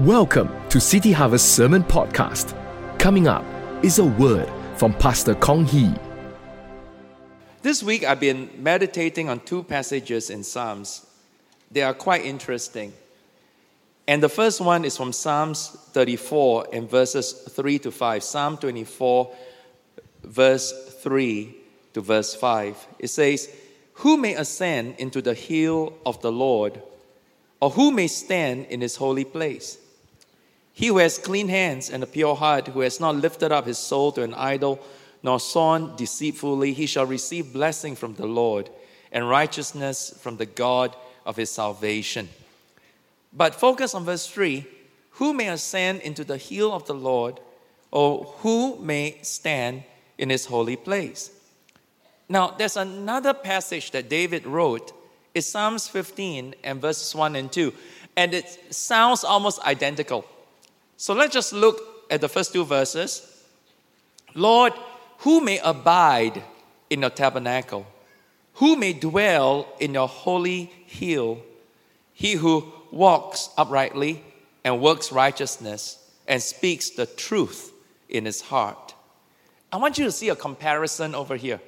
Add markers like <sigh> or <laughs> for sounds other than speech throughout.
Welcome to City Harvest Sermon Podcast. Coming up is a word from Pastor Kong Hee. This week I've been meditating on two passages in Psalms. They are quite interesting. And the first one is from Psalms 34 and verses 3 to 5. Psalm 24, verse 3 to verse 5. It says, Who may ascend into the hill of the Lord, or who may stand in his holy place? He who has clean hands and a pure heart, who has not lifted up his soul to an idol, nor sworn deceitfully, he shall receive blessing from the Lord and righteousness from the God of his salvation. But focus on verse 3 Who may ascend into the hill of the Lord, or who may stand in his holy place? Now, there's another passage that David wrote. It's Psalms 15 and verses 1 and 2. And it sounds almost identical. So let's just look at the first two verses. Lord, who may abide in your tabernacle? Who may dwell in your holy hill? He who walks uprightly and works righteousness and speaks the truth in his heart. I want you to see a comparison over here.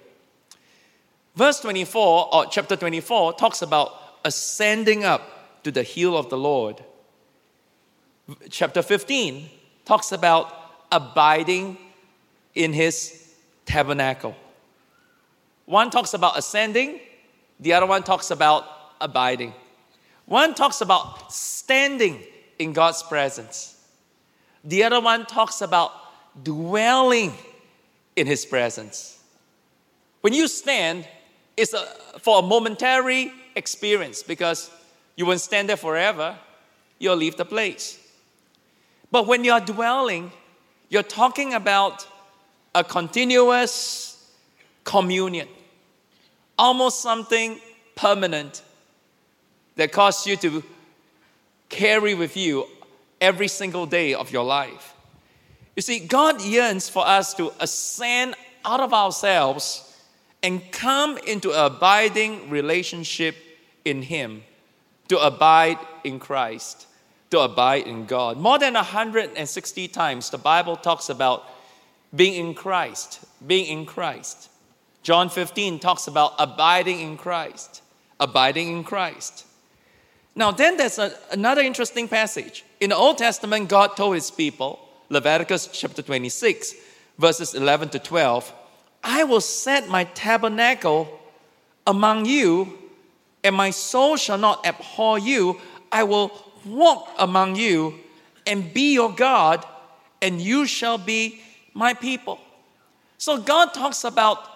Verse 24, or chapter 24, talks about ascending up to the hill of the Lord chapter 15 talks about abiding in his tabernacle. One talks about ascending, the other one talks about abiding. One talks about standing in God's presence, the other one talks about dwelling in his presence. When you stand, it's a, for a momentary experience because you won't stand there forever, you'll leave the place. But when you're dwelling, you're talking about a continuous communion, almost something permanent that causes you to carry with you every single day of your life. You see, God yearns for us to ascend out of ourselves and come into abiding relationship in Him, to abide in Christ to abide in God. More than 160 times, the Bible talks about being in Christ, being in Christ. John 15 talks about abiding in Christ, abiding in Christ. Now, then there's a, another interesting passage. In the Old Testament, God told his people, Leviticus chapter 26, verses 11 to 12, I will set my tabernacle among you, and my soul shall not abhor you. I will walk among you and be your God, and you shall be my people. So God talks about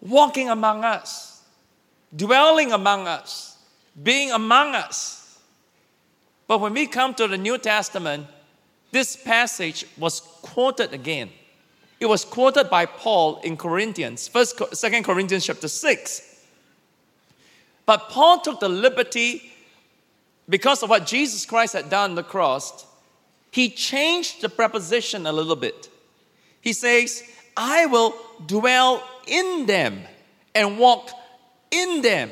walking among us, dwelling among us, being among us. But when we come to the New Testament, this passage was quoted again. It was quoted by Paul in Corinthians, first, second Corinthians chapter 6. But Paul took the liberty because of what Jesus Christ had done on the cross, he changed the preposition a little bit. He says, I will dwell in them and walk in them,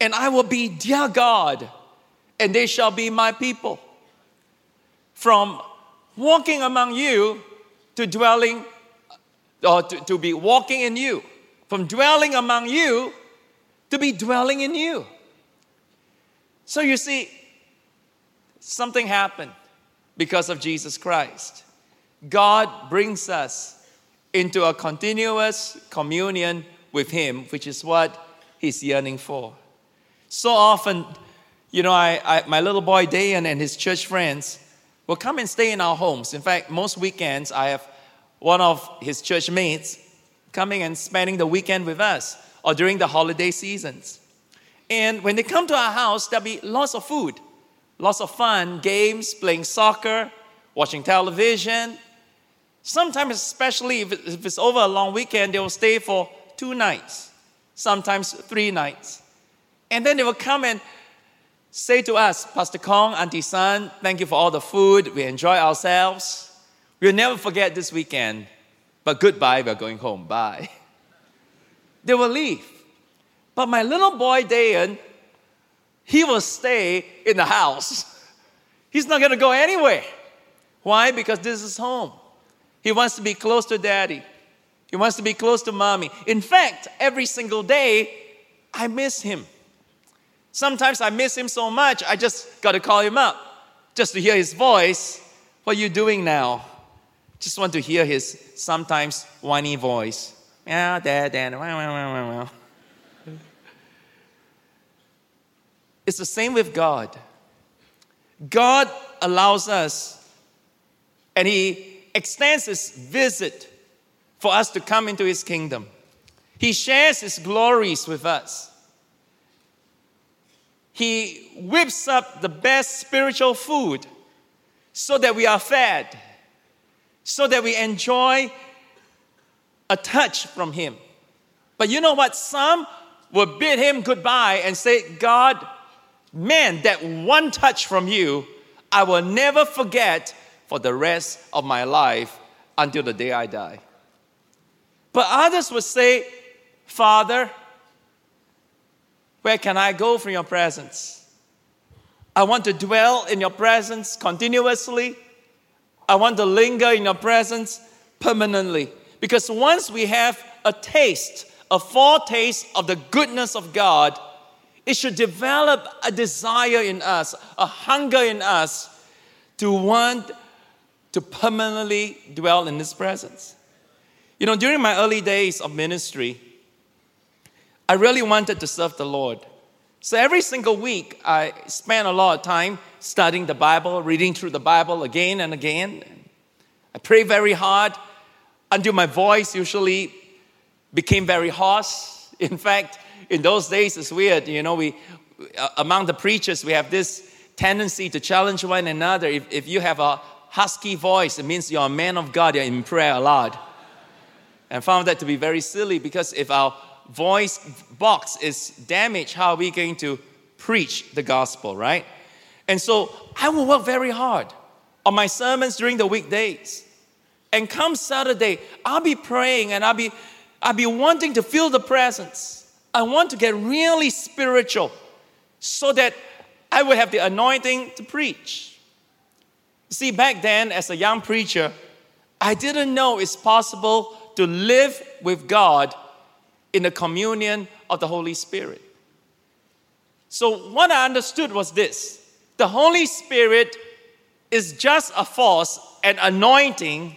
and I will be their God, and they shall be my people. From walking among you to dwelling, or to, to be walking in you, from dwelling among you to be dwelling in you. So you see, something happened because of Jesus Christ. God brings us into a continuous communion with Him, which is what He's yearning for. So often, you know, I, I, my little boy Dayan and his church friends will come and stay in our homes. In fact, most weekends, I have one of his church mates coming and spending the weekend with us or during the holiday seasons. And when they come to our house, there'll be lots of food, lots of fun, games, playing soccer, watching television. Sometimes, especially if it's over a long weekend, they will stay for two nights, sometimes three nights. And then they will come and say to us, Pastor Kong, Auntie Sun, thank you for all the food. We enjoy ourselves. We'll never forget this weekend, but goodbye, we're going home. Bye. <laughs> They will leave. But my little boy, Dayan, he will stay in the house. He's not going to go anywhere. Why? Because this is home. He wants to be close to daddy. He wants to be close to mommy. In fact, every single day, I miss him. Sometimes I miss him so much, I just got to call him up just to hear his voice. What are you doing now? Just want to hear his sometimes whiny voice. Yeah, dad, dad. It's the same with God. God allows us and He extends His visit for us to come into His kingdom. He shares His glories with us. He whips up the best spiritual food so that we are fed, so that we enjoy a touch from Him. But you know what? Some will bid Him goodbye and say, God, man, that one touch from you, I will never forget for the rest of my life until the day I die. But others would say, Father, where can I go from your presence? I want to dwell in your presence continuously. I want to linger in your presence permanently. Because once we have a taste, a foretaste of the goodness of God, it should develop a desire in us, a hunger in us to want to permanently dwell in His presence. You know, during my early days of ministry, I really wanted to serve the Lord. So every single week, I spent a lot of time studying the Bible, reading through the Bible again and again. I prayed very hard until my voice usually became very hoarse. In fact, in those days, it's weird. You know, we uh, among the preachers, we have this tendency to challenge one another. If, if you have a husky voice, it means you're a man of God, you're in prayer a lot. And found that to be very silly because if our voice box is damaged, how are we going to preach the gospel, right? And so I will work very hard on my sermons during the weekdays. And come Saturday, I'll be praying and I'll be, I'll be wanting to feel the presence. I want to get really spiritual so that I would have the anointing to preach. See, back then, as a young preacher, I didn't know it's possible to live with God in the communion of the Holy Spirit. So, what I understood was this the Holy Spirit is just a force, an anointing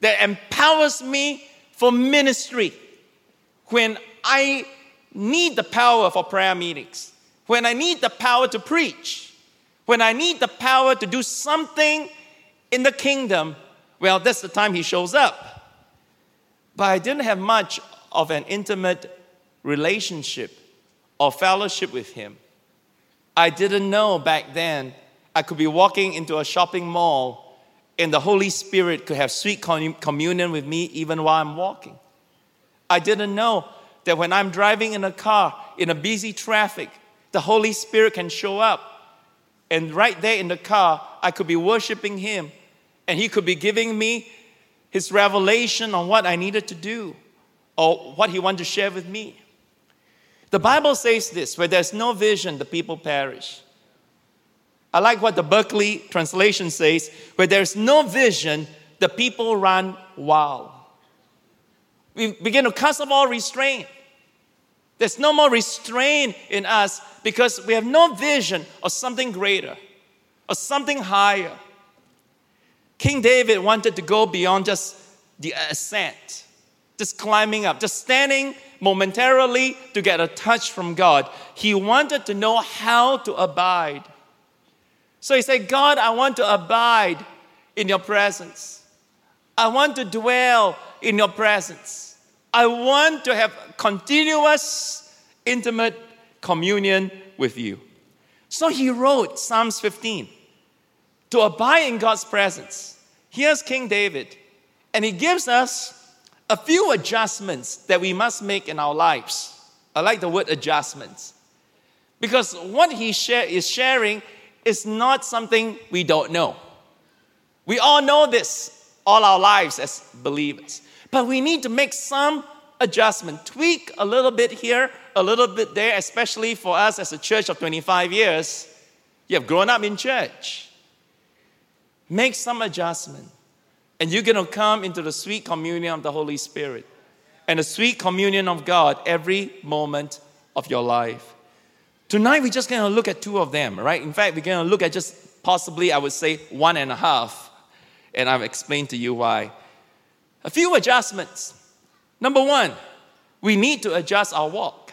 that empowers me for ministry when I need the power for prayer meetings, when I need the power to preach, when I need the power to do something in the kingdom. Well, that's the time He shows up. But I didn't have much of an intimate relationship or fellowship with Him. I didn't know back then I could be walking into a shopping mall and the Holy Spirit could have sweet communion with me even while I'm walking. I didn't know that when I'm driving in a car in a busy traffic, the Holy Spirit can show up. And right there in the car, I could be worshiping Him, and He could be giving me His revelation on what I needed to do or what he wanted to share with me. The Bible says this where there's no vision, the people perish. I like what the Berkeley translation says where there's no vision, the people run wild. We begin to cast off all restraint. There's no more restraint in us because we have no vision of something greater, of something higher. King David wanted to go beyond just the ascent just climbing up, just standing momentarily to get a touch from God. He wanted to know how to abide. So he said, God, I want to abide in your presence. I want to dwell in your presence. I want to have continuous, intimate communion with you. So he wrote Psalms 15 to abide in God's presence. Here's King David, and he gives us a few adjustments that we must make in our lives. I like the word adjustments. Because what he share, is sharing is not something we don't know. We all know this all our lives as believers. But we need to make some adjustment, tweak a little bit here, a little bit there, especially for us as a church of 25 years. You have grown up in church. Make some adjustment. And you're going to come into the sweet communion of the Holy Spirit and the sweet communion of God every moment of your life. Tonight, we're just going to look at two of them, right? In fact, we're going to look at just possibly, I would say, one and a half. And I've explained to you why. A few adjustments. Number one, we need to adjust our walk.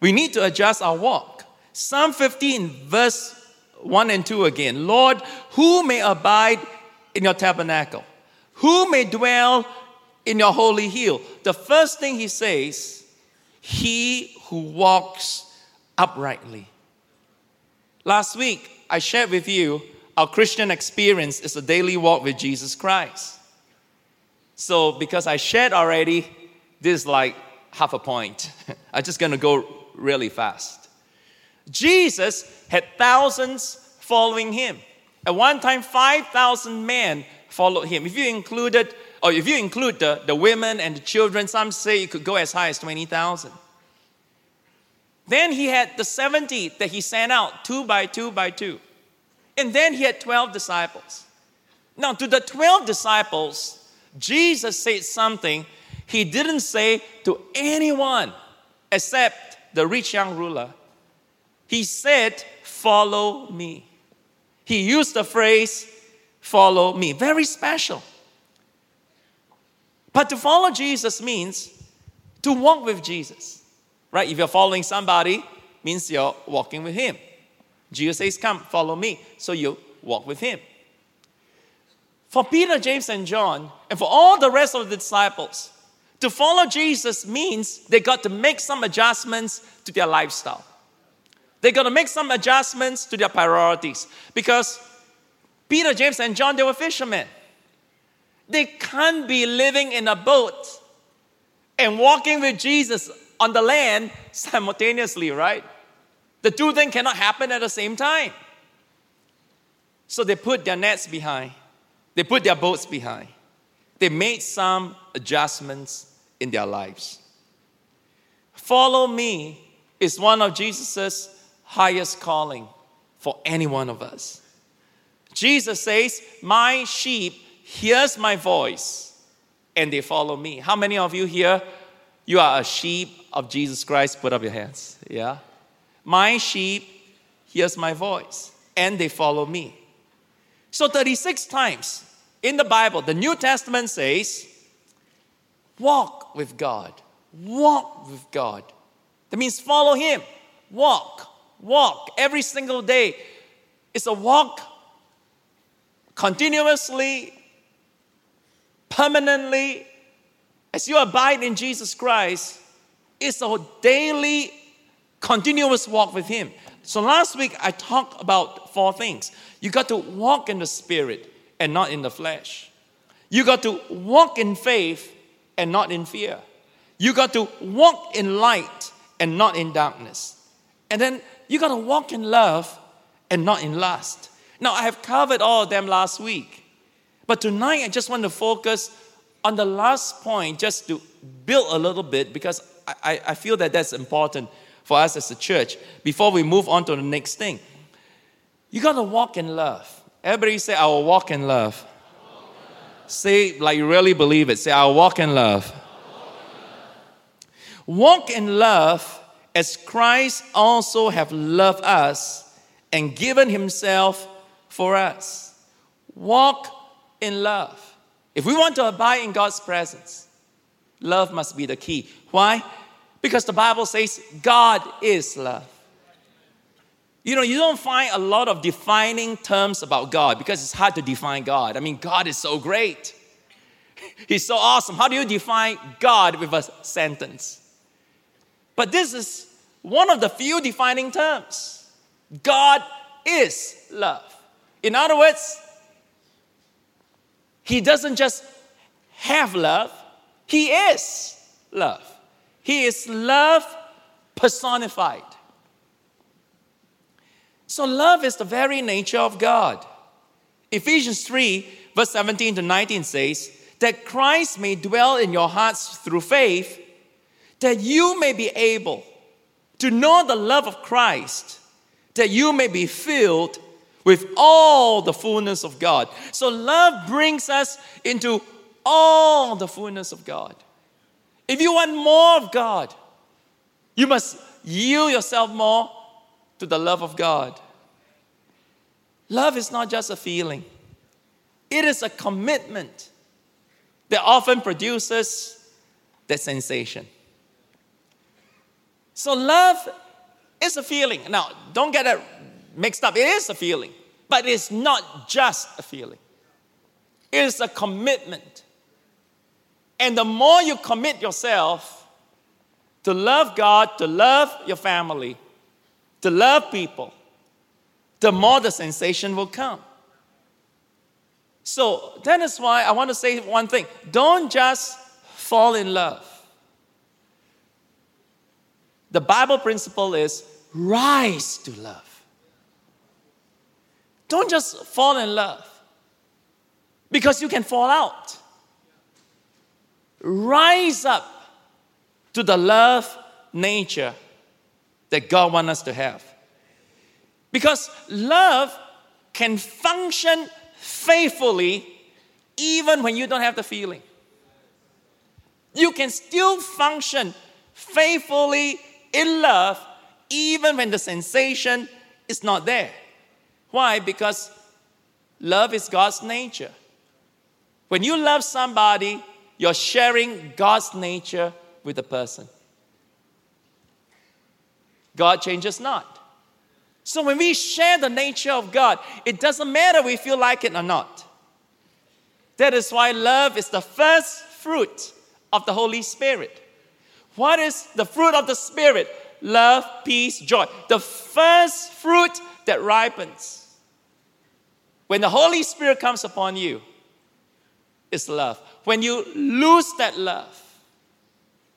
We need to adjust our walk. Psalm 15, verse 1 and 2 again. Lord, who may abide in your tabernacle? Who may dwell in your holy hill? The first thing he says, he who walks uprightly. Last week, I shared with you our Christian experience is a daily walk with Jesus Christ. So, because I shared already, this is like half a point. <laughs> I'm just gonna go really fast. Jesus had thousands following him. At one time, 5,000 men followed him. If you included, or if you include the, the women and the children, some say it could go as high as 20,000. Then he had the 70 that he sent out, two by two by two. And then he had 12 disciples. Now, to the 12 disciples, Jesus said something he didn't say to anyone except the rich young ruler. He said, Follow me. He used the phrase, Follow me. Very special. But to follow Jesus means to walk with Jesus, right? If you're following somebody, means you're walking with him. Jesus says, Come, follow me. So you walk with him. For Peter, James, and John, and for all the rest of the disciples, to follow Jesus means they got to make some adjustments to their lifestyle. They got to make some adjustments to their priorities because Peter, James, and John, they were fishermen. They can't be living in a boat and walking with Jesus on the land simultaneously, right? The two things cannot happen at the same time. So they put their nets behind, they put their boats behind. They made some adjustments in their lives. Follow me is one of Jesus' highest calling for any one of us. Jesus says, My sheep hears my voice and they follow me. How many of you here you are a sheep of Jesus Christ? Put up your hands. Yeah. My sheep hears my voice and they follow me. So 36 times in the Bible, the New Testament says, walk with God. Walk with God. That means follow Him. Walk. Walk every single day. It's a walk continuously, permanently. As you abide in Jesus Christ, it's a daily continuous walk with Him. So last week I talked about four things. You got to walk in the Spirit and not in the flesh. You got to walk in faith and not in fear. You got to walk in light and not in darkness. And then you got to walk in love and not in lust. Now, I have covered all of them last week. But tonight, I just want to focus on the last point just to build a little bit because I, I feel that that's important for us as a church before we move on to the next thing. You got to walk in love. Everybody say, I will walk in love. Say, like you really believe it. Say, I will walk in love. Walk in love as Christ also have loved us and given himself for us. Walk in love. If we want to abide in God's presence, love must be the key. Why? Because the Bible says God is love. You know, you don't find a lot of defining terms about God because it's hard to define God. I mean, God is so great. <laughs> He's so awesome. How do you define God with a sentence? But this is one of the few defining terms. God is love. In other words, He doesn't just have love, He is love. He is love personified. So, love is the very nature of God. Ephesians 3, verse 17 to 19 says, That Christ may dwell in your hearts through faith, that you may be able to know the love of Christ that you may be filled with all the fullness of God. So, love brings us into all the fullness of God. If you want more of God, you must yield yourself more to the love of God. Love is not just a feeling, it is a commitment that often produces that sensation. So, love is a feeling. Now, don't get it mixed up. It is a feeling, but it's not just a feeling, it is a commitment. And the more you commit yourself to love God, to love your family, to love people, the more the sensation will come. So that is why I want to say one thing don't just fall in love. The Bible principle is rise to love. Don't just fall in love because you can fall out. Rise up to the love nature that God wants us to have. Because love can function faithfully even when you don't have the feeling. You can still function faithfully in love even when the sensation is not there. Why? Because love is God's nature. When you love somebody, you're sharing God's nature with the person. God changes not. So when we share the nature of God, it doesn't matter we feel like it or not. That is why love is the first fruit of the Holy Spirit. What is the fruit of the Spirit? Love, peace, joy. The first fruit that ripens. When the Holy Spirit comes upon you, is love. When you lose that love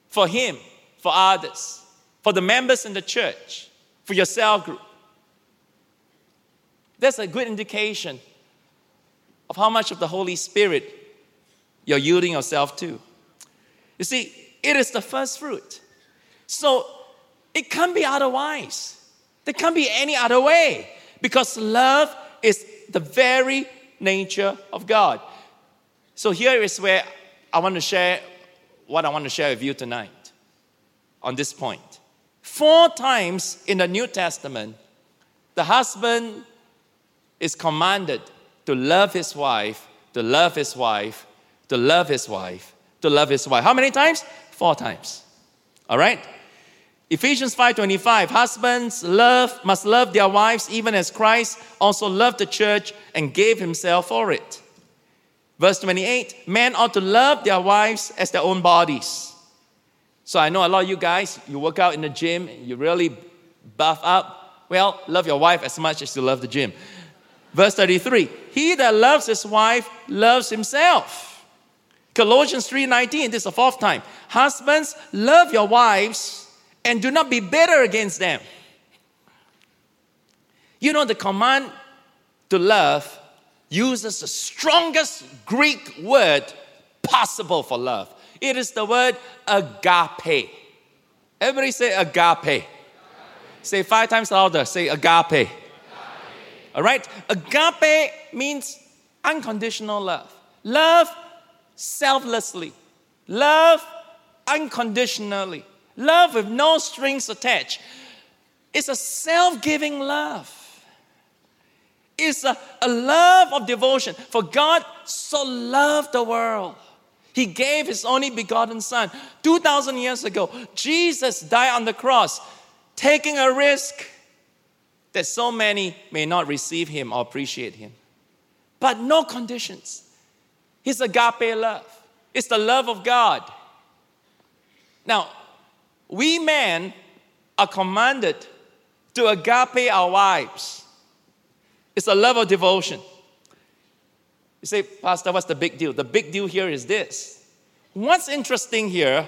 for Him, for others, for the members in the church, for your cell group, that's a good indication of how much of the Holy Spirit you're yielding yourself to. You see, it is the first fruit. So it can't be otherwise. There can't be any other way because love is the very nature of God. So here is where I want to share what I want to share with you tonight on this point. Four times in the New Testament, the husband is commanded to love his wife, to love his wife, to love his wife, to love his wife. How many times? Four times. All right? Ephesians 5:25 Husbands love must love their wives even as Christ also loved the church and gave himself for it. Verse 28 Men ought to love their wives as their own bodies. So I know a lot of you guys, you work out in the gym, you really buff up. Well, love your wife as much as you love the gym. Verse 33 He that loves his wife loves himself. Colossians 3:19, this is the fourth time. Husbands, love your wives and do not be bitter against them. You know, the command to love uses the strongest Greek word possible for love. It is the word agape. Everybody say agape. agape. Say five times louder. Say agape. agape. All right? Agape means unconditional love. Love selflessly. Love unconditionally. Love with no strings attached. It's a self giving love. It's a, a love of devotion. For God so loved the world. He gave His only begotten Son. 2,000 years ago, Jesus died on the cross, taking a risk that so many may not receive Him or appreciate Him. But no conditions. His agape love. It's the love of God. Now, we men are commanded to agape our wives. It's a love of devotion. You say, Pastor, what's the big deal? The big deal here is this. What's interesting here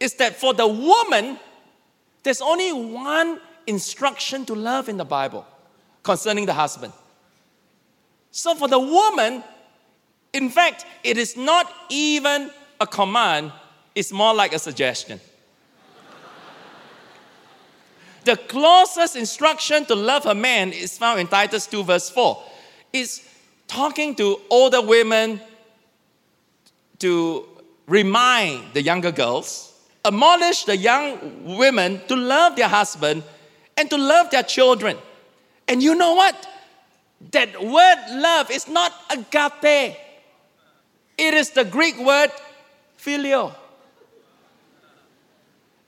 is that for the woman, there's only one instruction to love in the Bible concerning the husband. So for the woman, in fact, it is not even a command, it's more like a suggestion. The closest instruction to love a man is found in Titus 2, verse 4. It's talking to older women to remind the younger girls, admonish the young women to love their husband and to love their children. And you know what? That word love is not agape, it is the Greek word phileo.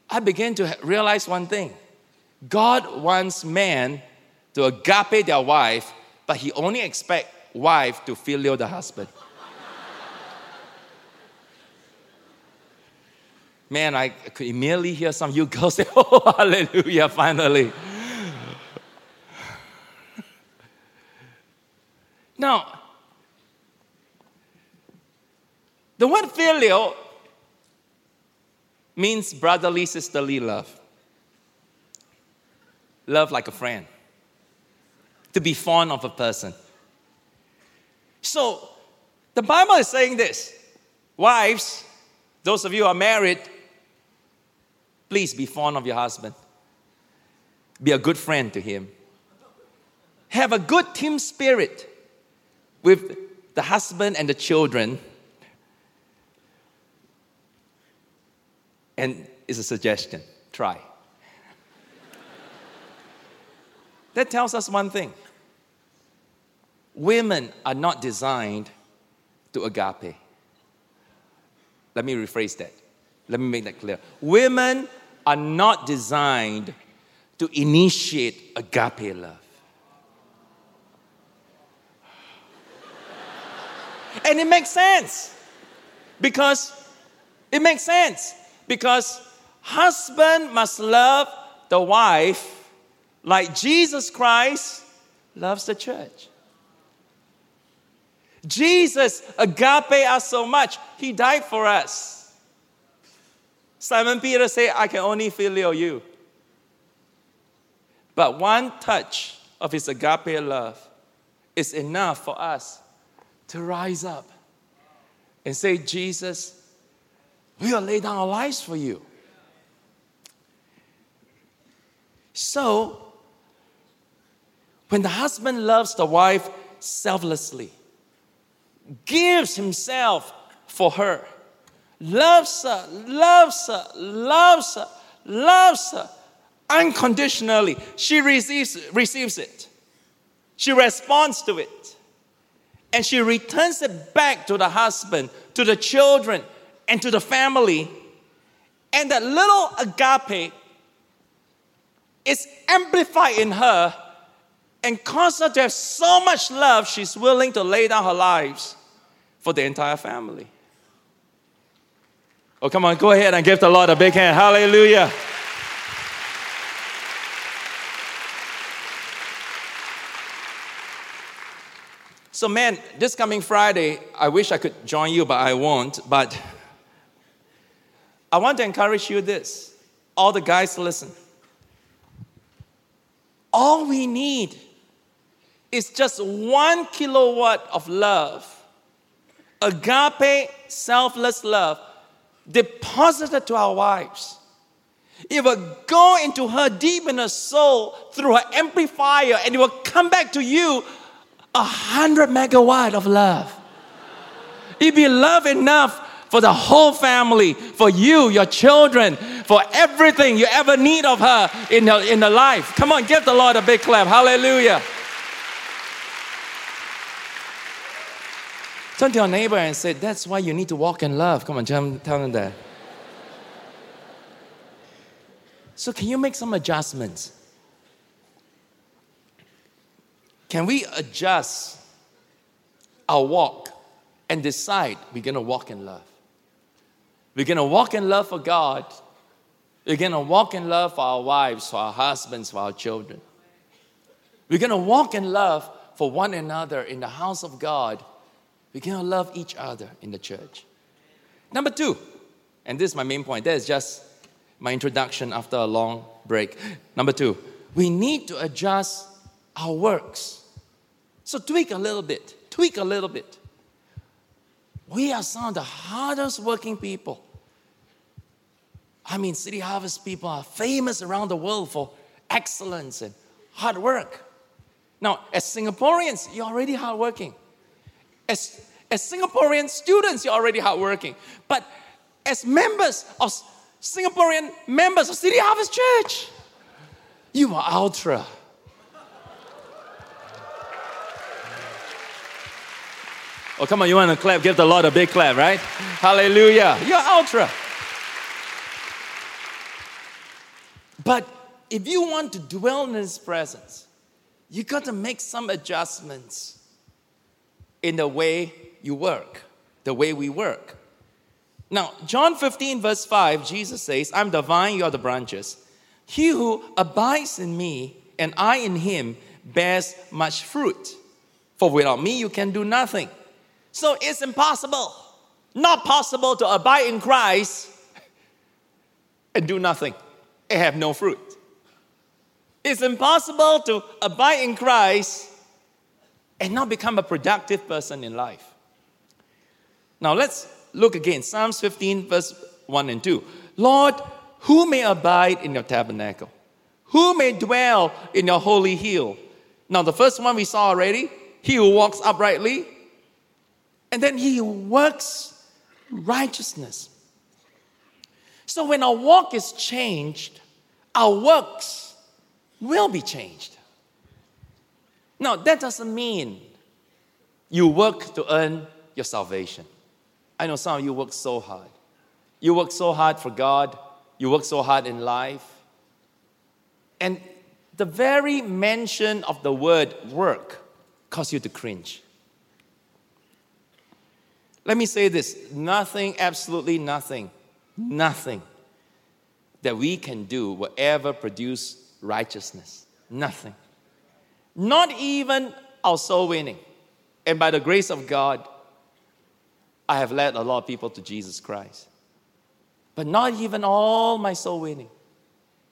I began to realize one thing God wants men to agape their wife, but He only expects wife to phileo the husband. Man, I could immediately hear some of you girls say, <laughs> Oh, hallelujah, finally. now, the word phileo means brotherly, sisterly love. Love like a friend. To be fond of a person. So, the Bible is saying this Wives, those of you who are married, please be fond of your husband. Be a good friend to him. Have a good team spirit with the husband and the children. And it's a suggestion try. <laughs> that tells us one thing women are not designed to agape. Let me rephrase that. Let me make that clear. Women are not designed to initiate agape love. <sighs> and it makes sense because it makes sense because husband must love the wife like Jesus Christ loves the church. Jesus agape us so much, he died for us. Simon Peter said, I can only phileo you. But one touch of his agape love is enough for us to rise up and say, Jesus, we will lay down our lives for you. So, when the husband loves the wife selflessly, gives himself for her, loves her, loves her, loves her, loves her unconditionally, she receives, receives it. She responds to it. And she returns it back to the husband, to the children, and to the family. And that little agape is amplified in her and cause her to have so much love, she's willing to lay down her lives for the entire family. Oh, come on, go ahead and give the Lord a big hand. Hallelujah. So, man, this coming Friday, I wish I could join you, but I won't. But I want to encourage you this. All the guys, listen. All we need is just one kilowatt of love, agape, selfless love, deposited to our wives. It will go into her deep in her soul through her amplifier, and it will come back to you a hundred megawatt of love. It'd be love enough for the whole family, for you, your children, for everything you ever need of her in the, in the life. Come on, give the Lord a big clap. Hallelujah. Turn to your neighbor and say, That's why you need to walk in love. Come on, tell, them that. So, can you make some adjustments? Can we adjust our walk and decide we're going to walk in love? We're going to walk in love for God. We're going to walk in love for our wives, for our husbands, for our children. We're going to walk in love for one another in the house of God. Going to love each other in the church. Number two, and this is my main point, that is just my introduction after a long break. Number two, we need to adjust our works. So tweak a little bit, tweak a little bit. We are some of the hardest working people. I mean, City Harvest people are famous around the world for excellence and hard work. Now, as Singaporeans, you're already hardworking. As, as Singaporean students, you're already hardworking. But as members of Singaporean members of City Harvest Church, you are ultra. Oh, come on, you want to clap? Give the Lord a big clap, right? Hallelujah. You're ultra. But if you want to dwell in His presence, you've got to make some adjustments in the way you work, the way we work. Now, John 15, verse 5, Jesus says, I'm the vine, you are the branches. He who abides in me and I in him bears much fruit. For without me, you can do nothing. So it's impossible, not possible to abide in Christ and do nothing and have no fruit. It's impossible to abide in Christ and not become a productive person in life. Now let's look again Psalms 15, verse 1 and 2. Lord, who may abide in your tabernacle? Who may dwell in your holy hill? Now, the first one we saw already, he who walks uprightly, and then he who works righteousness. So, when our walk is changed, our works will be changed. Now, that doesn't mean you work to earn your salvation. I know some of you work so hard. You work so hard for God, you work so hard in life. And the very mention of the word work causes you to cringe. Let me say this nothing, absolutely nothing, nothing that we can do will ever produce righteousness. Nothing. Not even our soul winning. And by the grace of God, I have led a lot of people to Jesus Christ. But not even all my soul winning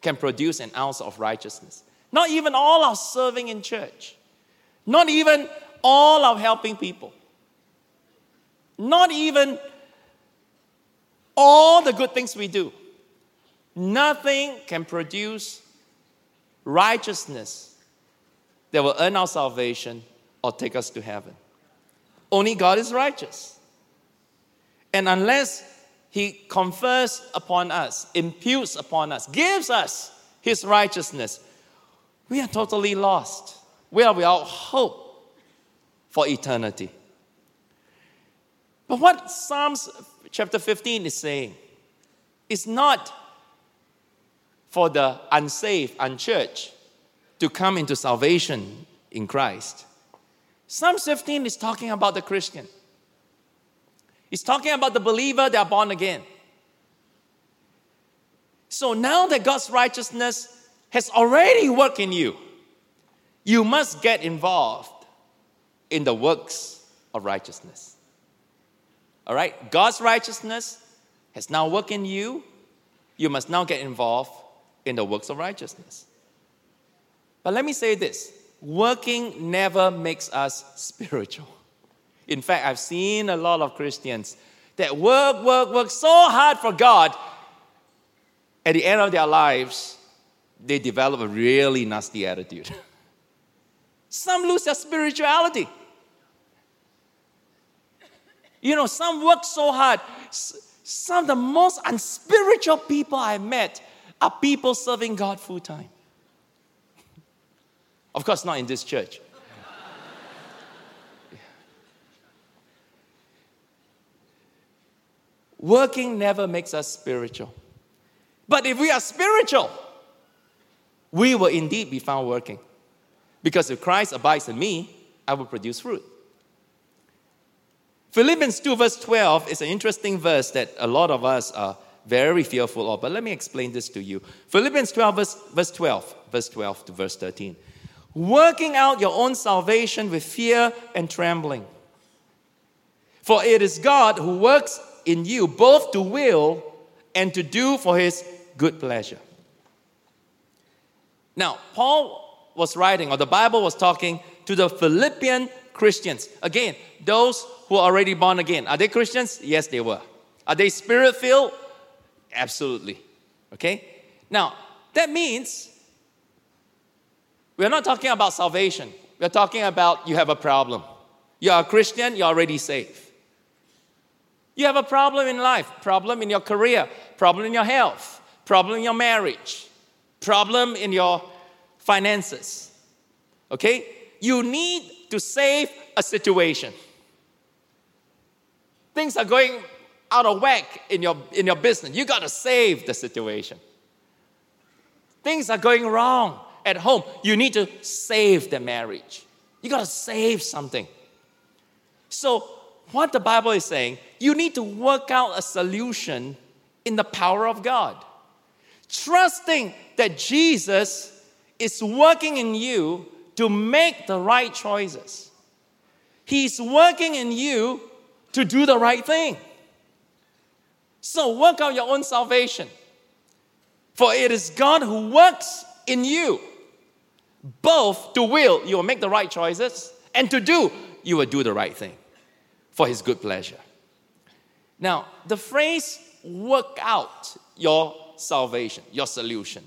can produce an ounce of righteousness. Not even all our serving in church. Not even all our helping people. Not even all the good things we do. Nothing can produce righteousness that will earn our salvation or take us to heaven. Only God is righteous. And unless He confers upon us, imputes upon us, gives us His righteousness, we are totally lost. We are without hope for eternity. But what Psalms chapter 15 is saying is not for the unsaved, unchurched to come into salvation in Christ. Psalm 15 is talking about the Christian. He's talking about the believer that are born again. So now that God's righteousness has already worked in you, you must get involved in the works of righteousness. All right? God's righteousness has now worked in you. You must now get involved in the works of righteousness. But let me say this working never makes us spiritual. In fact, I've seen a lot of Christians that work, work, work so hard for God. At the end of their lives, they develop a really nasty attitude. <laughs> Some lose their spirituality. You know, some work so hard. Some of the most unspiritual people I met are people serving God full time. <laughs> Of course, not in this church. Working never makes us spiritual. But if we are spiritual, we will indeed be found working. Because if Christ abides in me, I will produce fruit. Philippians 2, verse 12 is an interesting verse that a lot of us are very fearful of. But let me explain this to you. Philippians 12, verse, verse 12, verse 12 to verse 13. Working out your own salvation with fear and trembling. For it is God who works in you both to will and to do for his good pleasure. Now, Paul was writing, or the Bible was talking to the Philippian Christians. Again, those who are already born again. Are they Christians? Yes, they were. Are they spirit filled? Absolutely. Okay? Now, that means We're not talking about salvation. We're talking about you have a problem. You're a Christian, you're already safe. You have a problem in life, problem in your career, problem in your health, problem in your marriage, problem in your finances. Okay? You need to save a situation. Things are going out of whack in your, in your business. You got to save the situation. Things are going wrong at home. You need to save the marriage. You got to save something. So, what the Bible is saying, you need to work out a solution in the power of God. Trusting that Jesus is working in you to make the right choices. He's working in you to do the right thing. So work out your own salvation. For it is God who works in you, both to will, you will make the right choices, and to do, you will do the right thing for His good pleasure. Now, the phrase work out your salvation, your solution.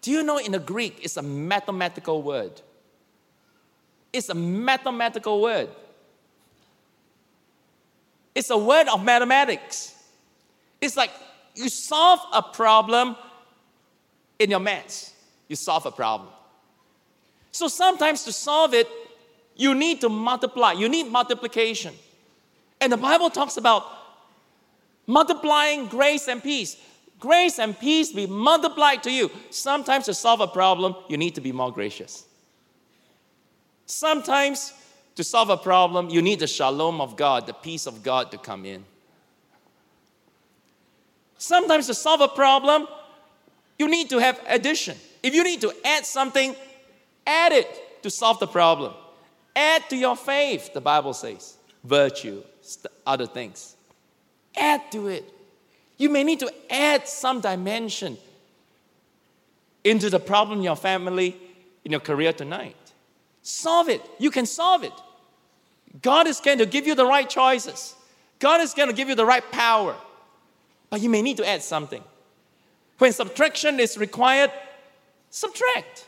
Do you know in the Greek it's a mathematical word? It's a mathematical word. It's a word of mathematics. It's like you solve a problem in your maths, you solve a problem. So sometimes to solve it, you need to multiply, you need multiplication. And the Bible talks about multiplying grace and peace. Grace and peace be multiplied to you. Sometimes to solve a problem, you need to be more gracious. Sometimes to solve a problem, you need the shalom of God, the peace of God to come in. Sometimes to solve a problem, you need to have addition. If you need to add something, add it to solve the problem. Add to your faith, the Bible says. Virtue, other things. Add to it. You may need to add some dimension into the problem in your family, in your career tonight. Solve it. You can solve it. God is going to give you the right choices. God is going to give you the right power. But you may need to add something. When subtraction is required, subtract.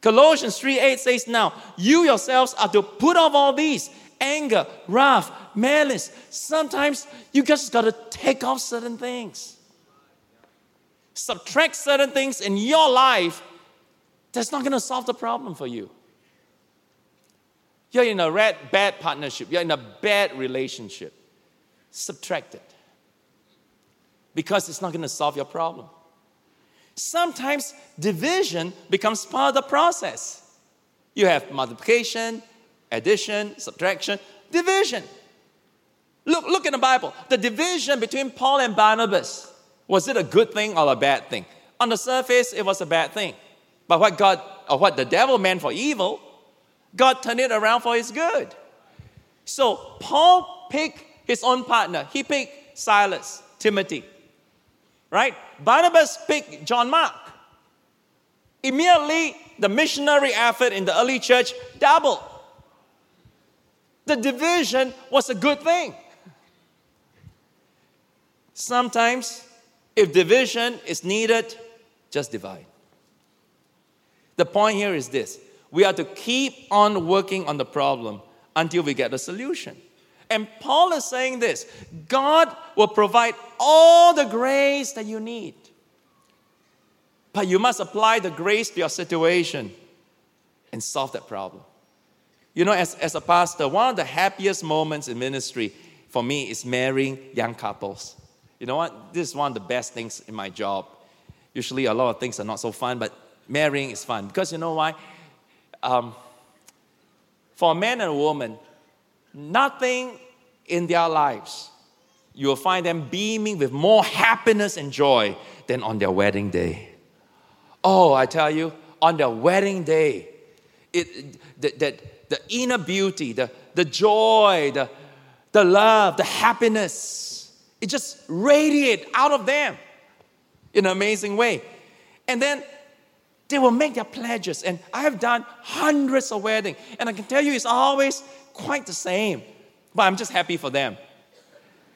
Colossians 3 8 says, Now you yourselves are to put off all these anger, wrath, malice. Sometimes you just got to take off certain things. Subtract certain things in your life that's not going to solve the problem for you. You're in a red, bad partnership, you're in a bad relationship. Subtract it because it's not going to solve your problem. Sometimes division becomes part of the process. You have multiplication, addition, subtraction, division. Look, look in the Bible. The division between Paul and Barnabas was it a good thing or a bad thing? On the surface, it was a bad thing. But what God or what the devil meant for evil, God turned it around for his good. So Paul picked his own partner. He picked Silas, Timothy. Right? Barnabas picked John Mark. Immediately, the missionary effort in the early church doubled. The division was a good thing. Sometimes, if division is needed, just divide. The point here is this we are to keep on working on the problem until we get a solution. And Paul is saying this God will provide all the grace that you need. But you must apply the grace to your situation and solve that problem. You know, as, as a pastor, one of the happiest moments in ministry for me is marrying young couples. You know what? This is one of the best things in my job. Usually, a lot of things are not so fun, but marrying is fun. Because you know why? Um, for a man and a woman, nothing in their lives you will find them beaming with more happiness and joy than on their wedding day. Oh, I tell you, on their wedding day, it, the, the, the inner beauty, the, the joy, the, the love, the happiness, it just radiate out of them in an amazing way. And then they will make their pledges. And I have done hundreds of weddings, and I can tell you it's always quite the same. But I'm just happy for them.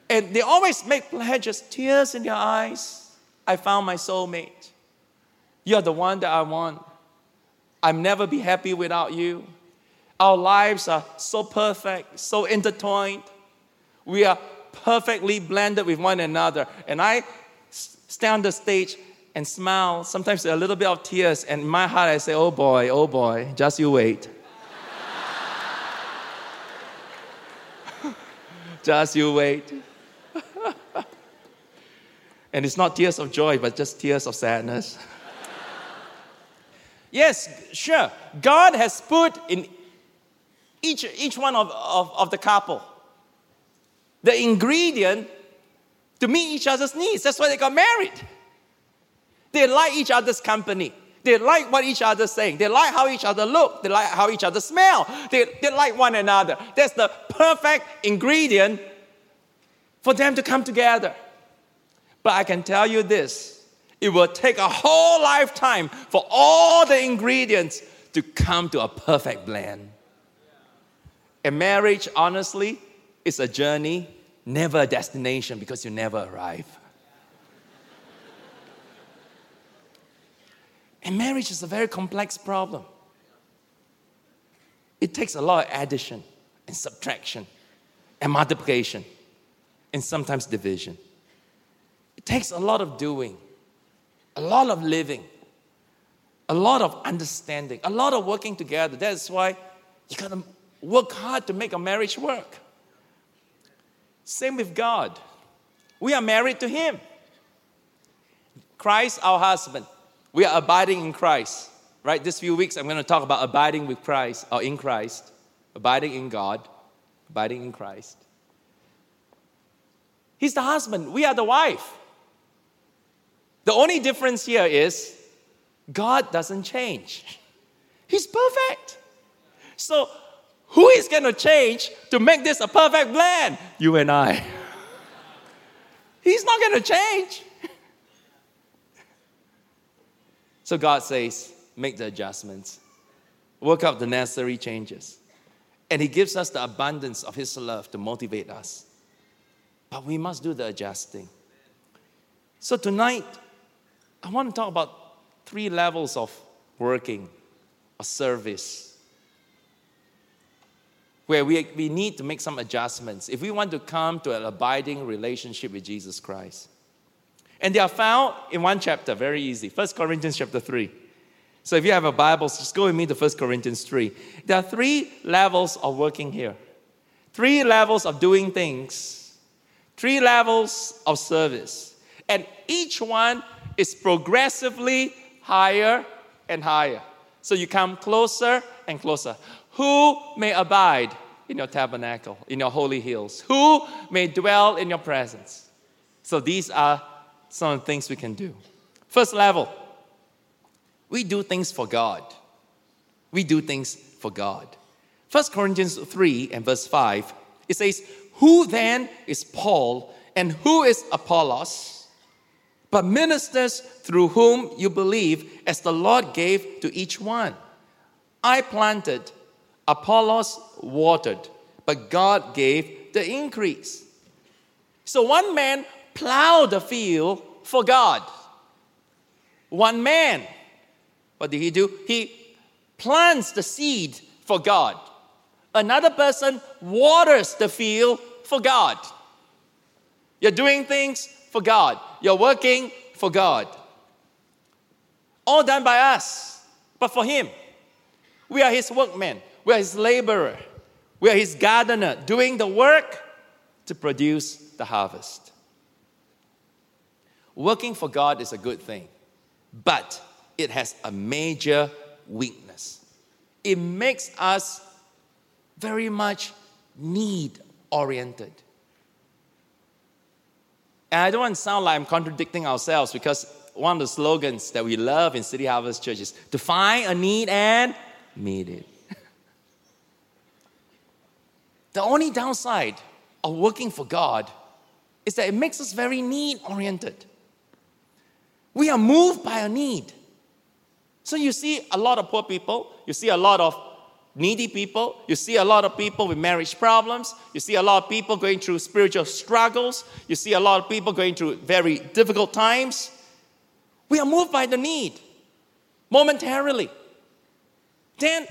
And they always make pledges, tears in their eyes. I found my soulmate. You're the one that I want. I'll never be happy without you. Our lives are so perfect, so intertwined. We are perfectly blended with one another. And I stand on the stage and smile, sometimes a little bit of tears. And in my heart, I say, Oh boy, oh boy, just you wait. <laughs> just you wait. <laughs> and it's not tears of joy, but just tears of sadness. <laughs> yes, sure, God has put in each, each one of, of, of the couple the ingredient to meet each other's needs. That's why they got married. They like each other's company. They like what each other's saying. They like how each other look. They like how each other smell. They, they like one another. That's the perfect ingredient for them to come together. But I can tell you this it will take a whole lifetime for all the ingredients to come to a perfect blend. And marriage, honestly, is a journey, never a destination because you never arrive. And marriage is a very complex problem. It takes a lot of addition and subtraction and multiplication and sometimes division. It takes a lot of doing, a lot of living, a lot of understanding, a lot of working together. That's why you gotta work hard to make a marriage work. Same with God. We are married to Him. Christ, our husband. We are abiding in Christ. Right? This few weeks, I'm going to talk about abiding with Christ or in Christ, abiding in God, abiding in Christ. He's the husband, we are the wife. The only difference here is God doesn't change. He's perfect. So, who is going to change to make this a perfect blend? You and I. He's not going to change. <laughs> So God says, make the adjustments, work out the necessary changes. And He gives us the abundance of His love to motivate us. But we must do the adjusting. So tonight, I want to talk about three levels of working or service where we, we need to make some adjustments if we want to come to an abiding relationship with Jesus Christ. And they are found in one chapter, very easy. 1 Corinthians chapter 3. So if you have a Bible, just go with me to 1 Corinthians 3. There are three levels of working here, three levels of doing things, three levels of service. And each one is progressively higher and higher. So you come closer and closer. Who may abide in your tabernacle, in your holy hills? Who may dwell in your presence? So these are some of the things we can do. First level, we do things for God. We do things for God. 1 Corinthians 3 and verse 5, it says, Who then is Paul and who is Apollos? But ministers through whom you believe, as the Lord gave to each one. I planted, Apollos watered, but God gave the increase. So one man plow the field for God. One man, what did he do? He plants the seed for God. Another person waters the field for God. You're doing things for God. You're working for God. All done by us, but for Him. We are His workmen. We are His laborer. We are His gardener, doing the work to produce the harvest. Working for God is a good thing, but it has a major weakness. It makes us very much need oriented. And I don't want to sound like I'm contradicting ourselves because one of the slogans that we love in City Harvest Church is to find a need and meet it. The only downside of working for God is that it makes us very need oriented. We are moved by a need. So you see a lot of poor people, you see a lot of needy people, you see a lot of people with marriage problems, you see a lot of people going through spiritual struggles, you see a lot of people going through very difficult times. We are moved by the need momentarily. then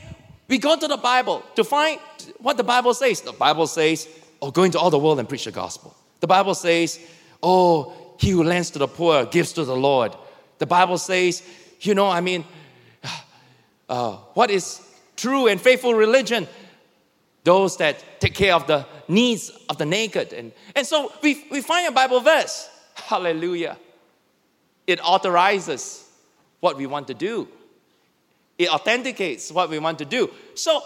we go to the Bible to find what the Bible says. The Bible says, oh, go into all the world and preach the gospel. The Bible says, oh, he who lends to the poor gives to the Lord. The Bible says, you know, I mean, <sighs> uh, what is true and faithful religion? Those that take care of the needs of the naked. And, and so we, we find a Bible verse. <laughs> Hallelujah. It authorizes what we want to do. It authenticates what we want to do. So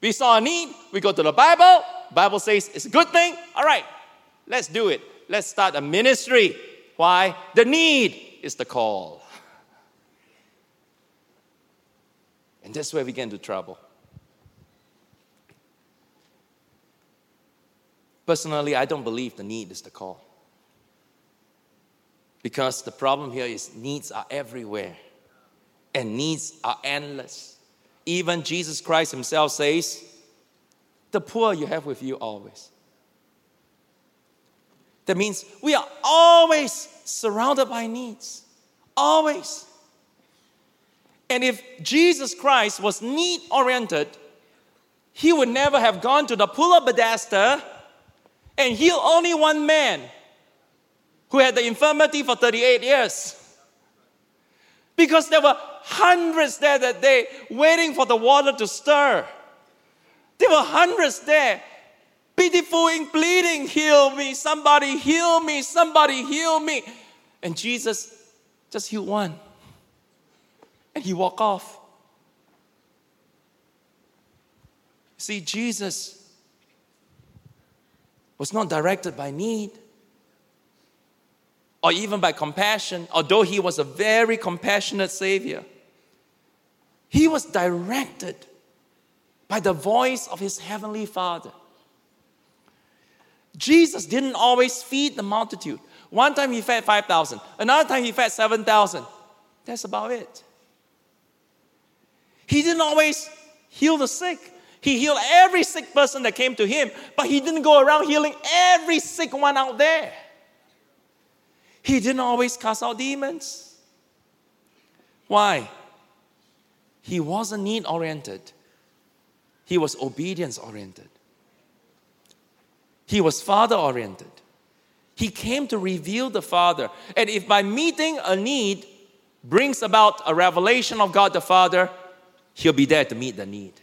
we saw a need, we go to the Bible, Bible says it's a good thing. All right, let's do it. Let's start a ministry. Why? The need is the call. <laughs> And that's where we get into trouble. Personally, I don't believe the need is the call. Because the problem here is needs are everywhere and needs are endless. Even Jesus Christ Himself says, The poor you have with you always. That means we are always surrounded by needs. Always. And if Jesus Christ was need oriented, he would never have gone to the pool of Bethesda and healed only one man who had the infirmity for 38 years. Because there were hundreds there that day waiting for the water to stir. There were hundreds there, pitiful and pleading, Heal me, somebody heal me, somebody heal me. And Jesus just healed one. And he walked off. See, Jesus was not directed by need or even by compassion, although he was a very compassionate Savior. He was directed by the voice of his heavenly Father. Jesus didn't always feed the multitude. One time he fed 5,000, another time he fed 7,000. That's about it. He didn't always heal the sick. He healed every sick person that came to him, but he didn't go around healing every sick one out there. He didn't always cast out demons. Why? He wasn't need oriented, he was obedience oriented. He was father oriented. He came to reveal the Father. And if by meeting a need brings about a revelation of God the Father, he'll be there to meet the need.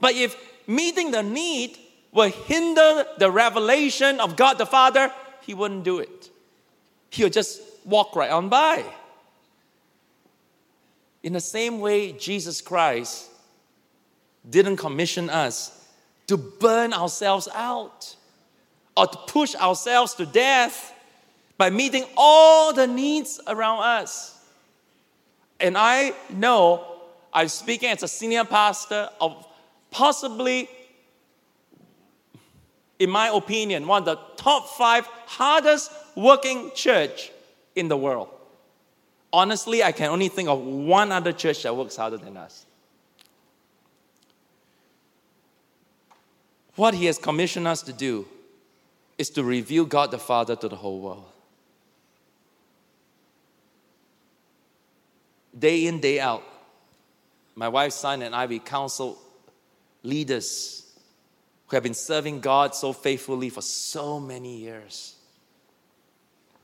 But if meeting the need will hinder the revelation of God the Father, he wouldn't do it. He'll just walk right on by. In the same way, Jesus Christ didn't commission us to burn ourselves out or to push ourselves to death by meeting all the needs around us. And I know I'm speaking as a senior pastor of possibly in my opinion, one of the top five hardest working church in the world. Honestly, I can only think of one other church that works harder than us. What he has commissioned us to do is to reveal God the Father to the whole world. Day in, day out, my wife Sun and I, we counsel leaders who have been serving God so faithfully for so many years.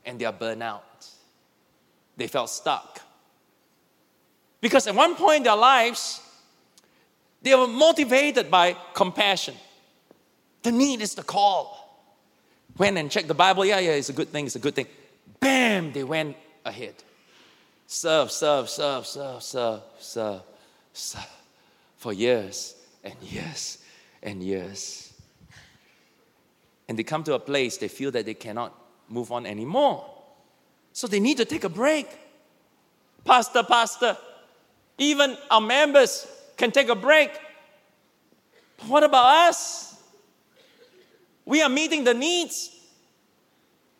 And they are burnt out. They felt stuck. Because at one point in their lives, they were motivated by compassion. The need is the call. Went and checked the Bible. Yeah, yeah, it's a good thing, it's a good thing. Bam, they went ahead. Serve, serve, serve, serve, serve, serve, serve for years and years and years. And they come to a place they feel that they cannot move on anymore. So they need to take a break. Pastor, Pastor, even our members can take a break. But what about us? We are meeting the needs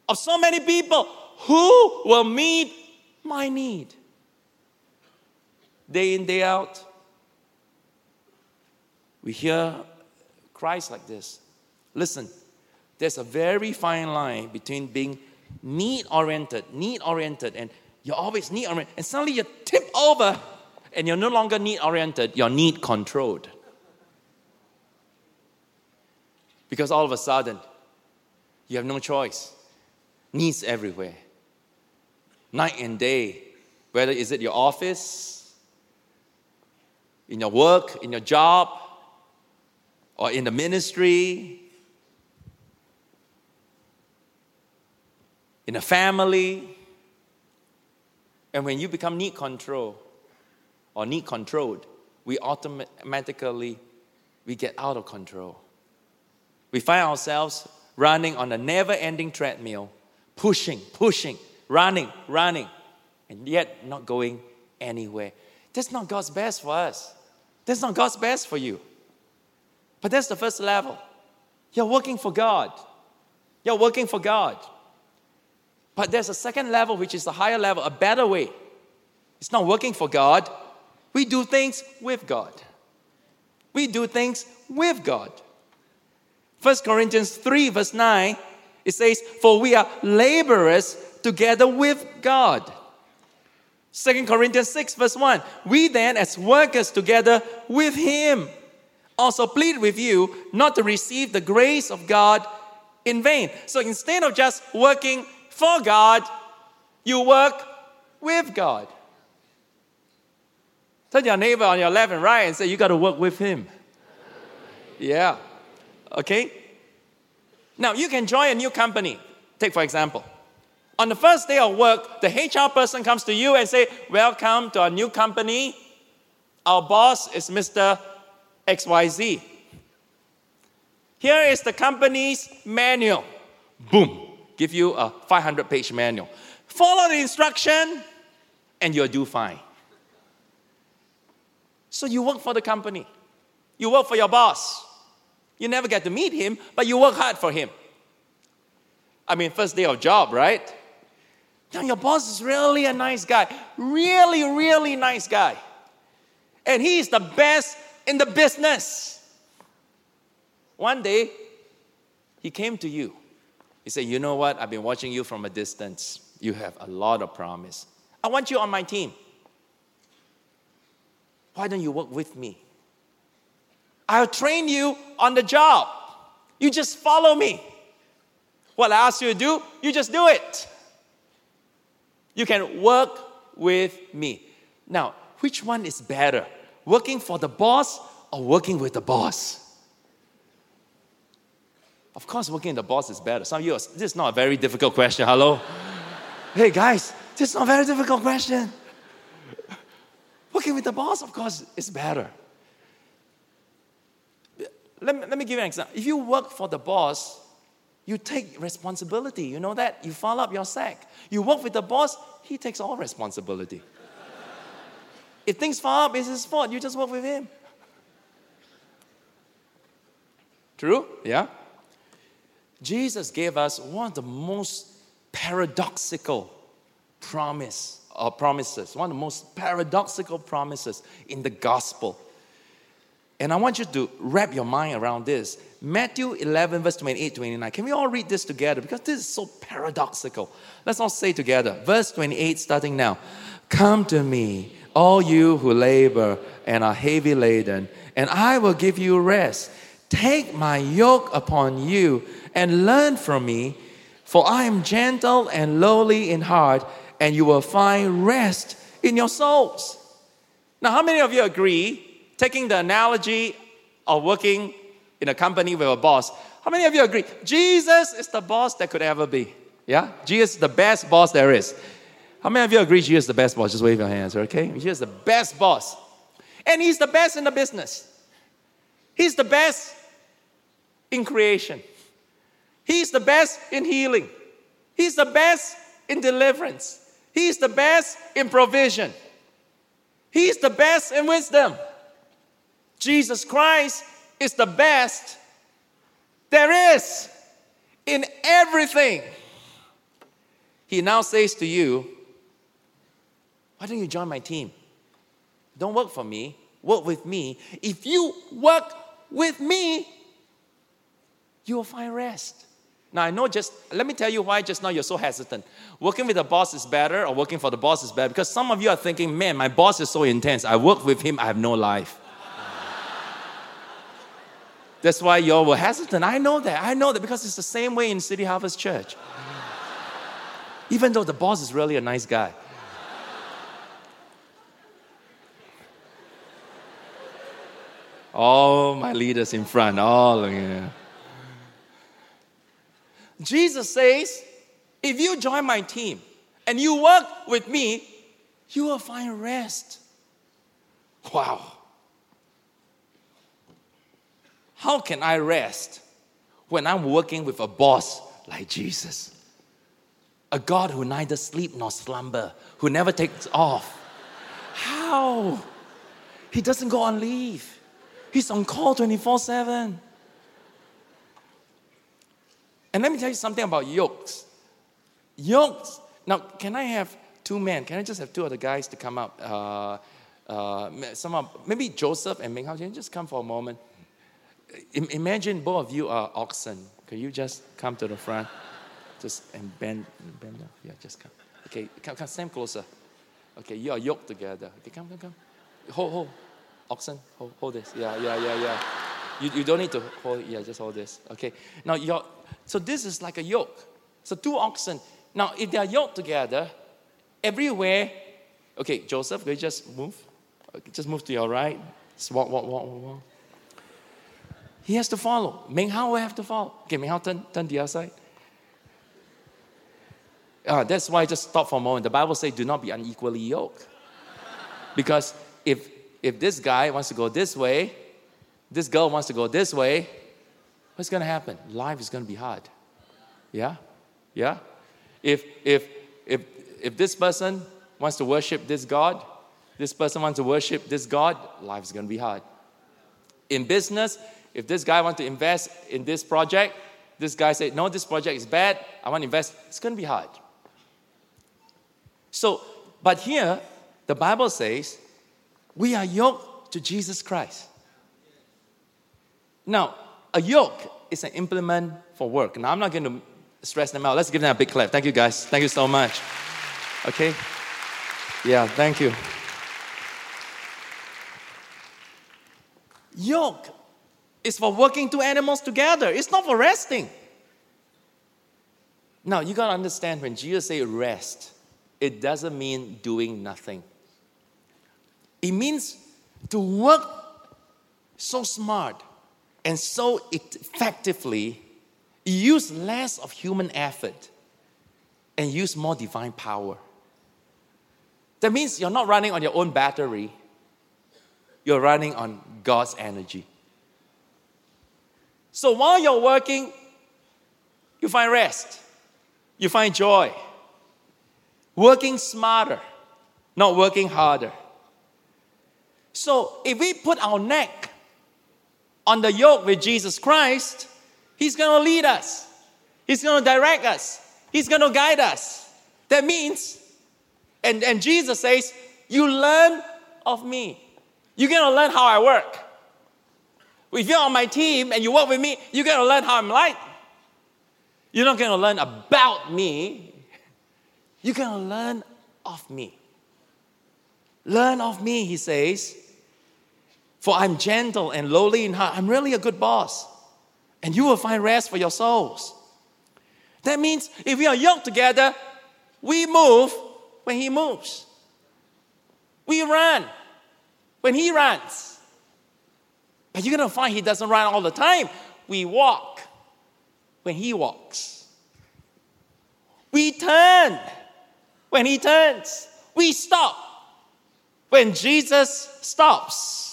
of so many people. Who will meet my need? Day in, day out. We hear cries like this. Listen, there's a very fine line between being need oriented, need oriented, and you're always need oriented, and suddenly you tip over And you're no longer need oriented, you're need controlled. Because all of a sudden, you have no choice. Needs everywhere. Night and day. Whether is it your office, in your work, in your job, or in the ministry, in a family. And when you become need control or need controlled, we automatically we get out of control. We find ourselves running on a never ending treadmill, pushing, pushing, running, running, and yet not going anywhere. That's not God's best for us. That's not God's best for you. But that's the first level. You're working for God. You're working for God. But there's a second level, which is a higher level, a better way. It's not working for God. We do things with God. We do things with God. 1 Corinthians 3, verse 9, it says, For we are laborers together with God. 2 Corinthians 6, verse 1, We then, as workers together with Him, also plead with you not to receive the grace of God in vain. So instead of just working for God, you work with God. Tell your neighbor on your left and right and say, You got to work with Him. Yeah. Okay? Now, you can join a new company. Take, for example, on the first day of work, the HR person comes to you and say, Welcome to our new company. Our boss is Mr. XYZ. Here is the company's manual. Boom. Give you a 500 page manual. Follow the instruction and you'll do fine. So you work for the company. You work for your boss. You never get to meet him, but you work hard for him. I mean, first day of job, right? Now, your boss is really a nice guy. Really, really nice guy. And he is the best in the business. One day, he came to you. He said, You know what? I've been watching you from a distance. You have a lot of promise. I want you on my team. Why don't you work with me? I'll train you on the job. You just follow me. What I ask you to do, you just do it. You can work with me. Now, which one is better? Working for the boss or working with the boss? Of course, working with the boss is better. Some of you, this is not a very difficult question. Hello? hey, guys, this is not a very difficult question. Working with the boss, of course, is better let me, let me give you an example. If you work for the boss, you take responsibility. You know that? You follow up your sack. You work with the boss, he takes all responsibility. if things fall up, it's his fault. You just work with him. True? Yeah? Jesus gave us one of the most paradoxical promise or uh, promises, one of the most paradoxical promises in the gospel. And I want you to wrap your mind around this. Matthew 11, verse 28 29. Can we all read this together? Because this is so paradoxical. Let's all say together. Verse 28, starting now. Come to me, all you who labor and are heavy laden, and I will give you rest. Take my yoke upon you and learn from me, for I am gentle and lowly in heart, and you will find rest in your souls. Now, how many of you agree taking the analogy of working in a company with a boss, how many of you agree? Jesus is the boss that could ever be. Yeah? Jesus is the best boss there is. How many of you agree Jesus is the best boss? Just wave your hands, okay? Jesus is the best boss. And he's the best in the business. He's the best in creation. He's the best in healing. He's the best in deliverance. He's the best in provision. He's the best in wisdom. Jesus Christ is the best there is in everything. He now says to you, Why don't you join my team? Don't work for me, work with me. If you work with me, you will find rest. Now, I know just, let me tell you why just now you're so hesitant. Working with a boss is better or working for the boss is better because some of you are thinking, man, my boss is so intense. I work with him, I have no life. <laughs> That's why y'all were hesitant. I know that. I know that because it's the same way in City Harvest Church. <laughs> Even though the boss is really a nice guy. <laughs> All my leaders in front, all you. Jesus says, if you join my team and you work with me, you will find rest. Wow. How can I rest when I'm working with a boss like Jesus? A God who neither sleep nor slumber, who never takes off. How? He doesn't go on leave. He's on call 24 7. And let me tell you something about yokes. Yokes. Now, can I have two men? Can I just have two of the guys to come up? Uh, uh, some of, maybe Joseph and Ming Hao, can you just come for a moment? Imagine both of you are oxen. Can you just come to the front? Just and bend, bend down. Yeah, just come. Okay, come, come, stand closer. Okay, you are yoked together. Okay, come, come, come. Hold, hold. Oxen, hold, hold this. Yeah, yeah, yeah, yeah. You, you don't need to hold, yeah, just hold this. Okay. Now, your, so this is like a yoke. So two oxen. Now, if they are yoked together, everywhere, okay, Joseph, can you just move? Okay, just move to your right. Just walk, walk, walk, walk, walk. He has to follow. Ming Hao will have to follow. Okay, Ming Hao, turn, turn the other side. Uh, that's why I just stop for a moment. The Bible says, do not be unequally yoked. Because if, if this guy wants to go this way, this girl wants to go this way, what's going to happen? Life is going to be hard. Yeah? Yeah? If, if, if, if this person wants to worship this God, this person wants to worship this God, life is going to be hard. In business, if this guy wants to invest in this project, this guy said, No, this project is bad, I want to invest, it's going to be hard. So, but here, the Bible says, we are yoked to Jesus Christ. Now, a yoke is an implement for work. Now, I'm not going to stress them out. Let's give them a big clap. Thank you, guys. Thank you so much. Okay? Yeah, thank you. Yoke is for working two animals together, it's not for resting. Now, you got to understand when Jesus say rest, it doesn't mean doing nothing. It means to work so smart and so effectively, use less of human effort and use more divine power. That means you're not running on your own battery, you're running on God's energy. So while you're working, you find rest, you find joy. Working smarter, not working harder. So if we put our neck on the yoke with Jesus Christ, He's going to lead us, He's going to direct us, He's going to guide us. That means, and, and Jesus says, You learn of me. You're going to learn how I work. If you're on my team and you work with me, you're going to learn how I'm like. You're not going to learn about me. You're going to learn of me. Learn of me, he says. For I'm gentle and lowly in heart. I'm really a good boss. And you will find rest for your souls. That means if we are yoked together, we move when he moves. We run when he runs. But you're going to find he doesn't run all the time. We walk when he walks. We turn when he turns. We stop when Jesus stops.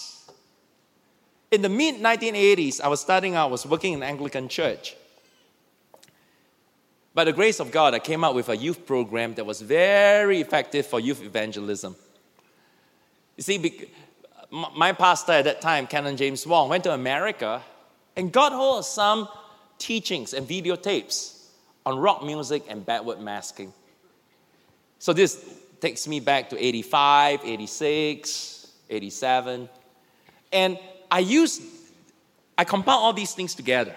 In the mid 1980s, I was starting out, I was working in an Anglican church. By the grace of God, I came up with a youth program that was very effective for youth evangelism. You see, my pastor at that time, Canon James Wong, went to America and got hold of some teachings and videotapes on rock music and backward masking. So this takes me back to 85, 86, 87. And I use, I compiled all these things together.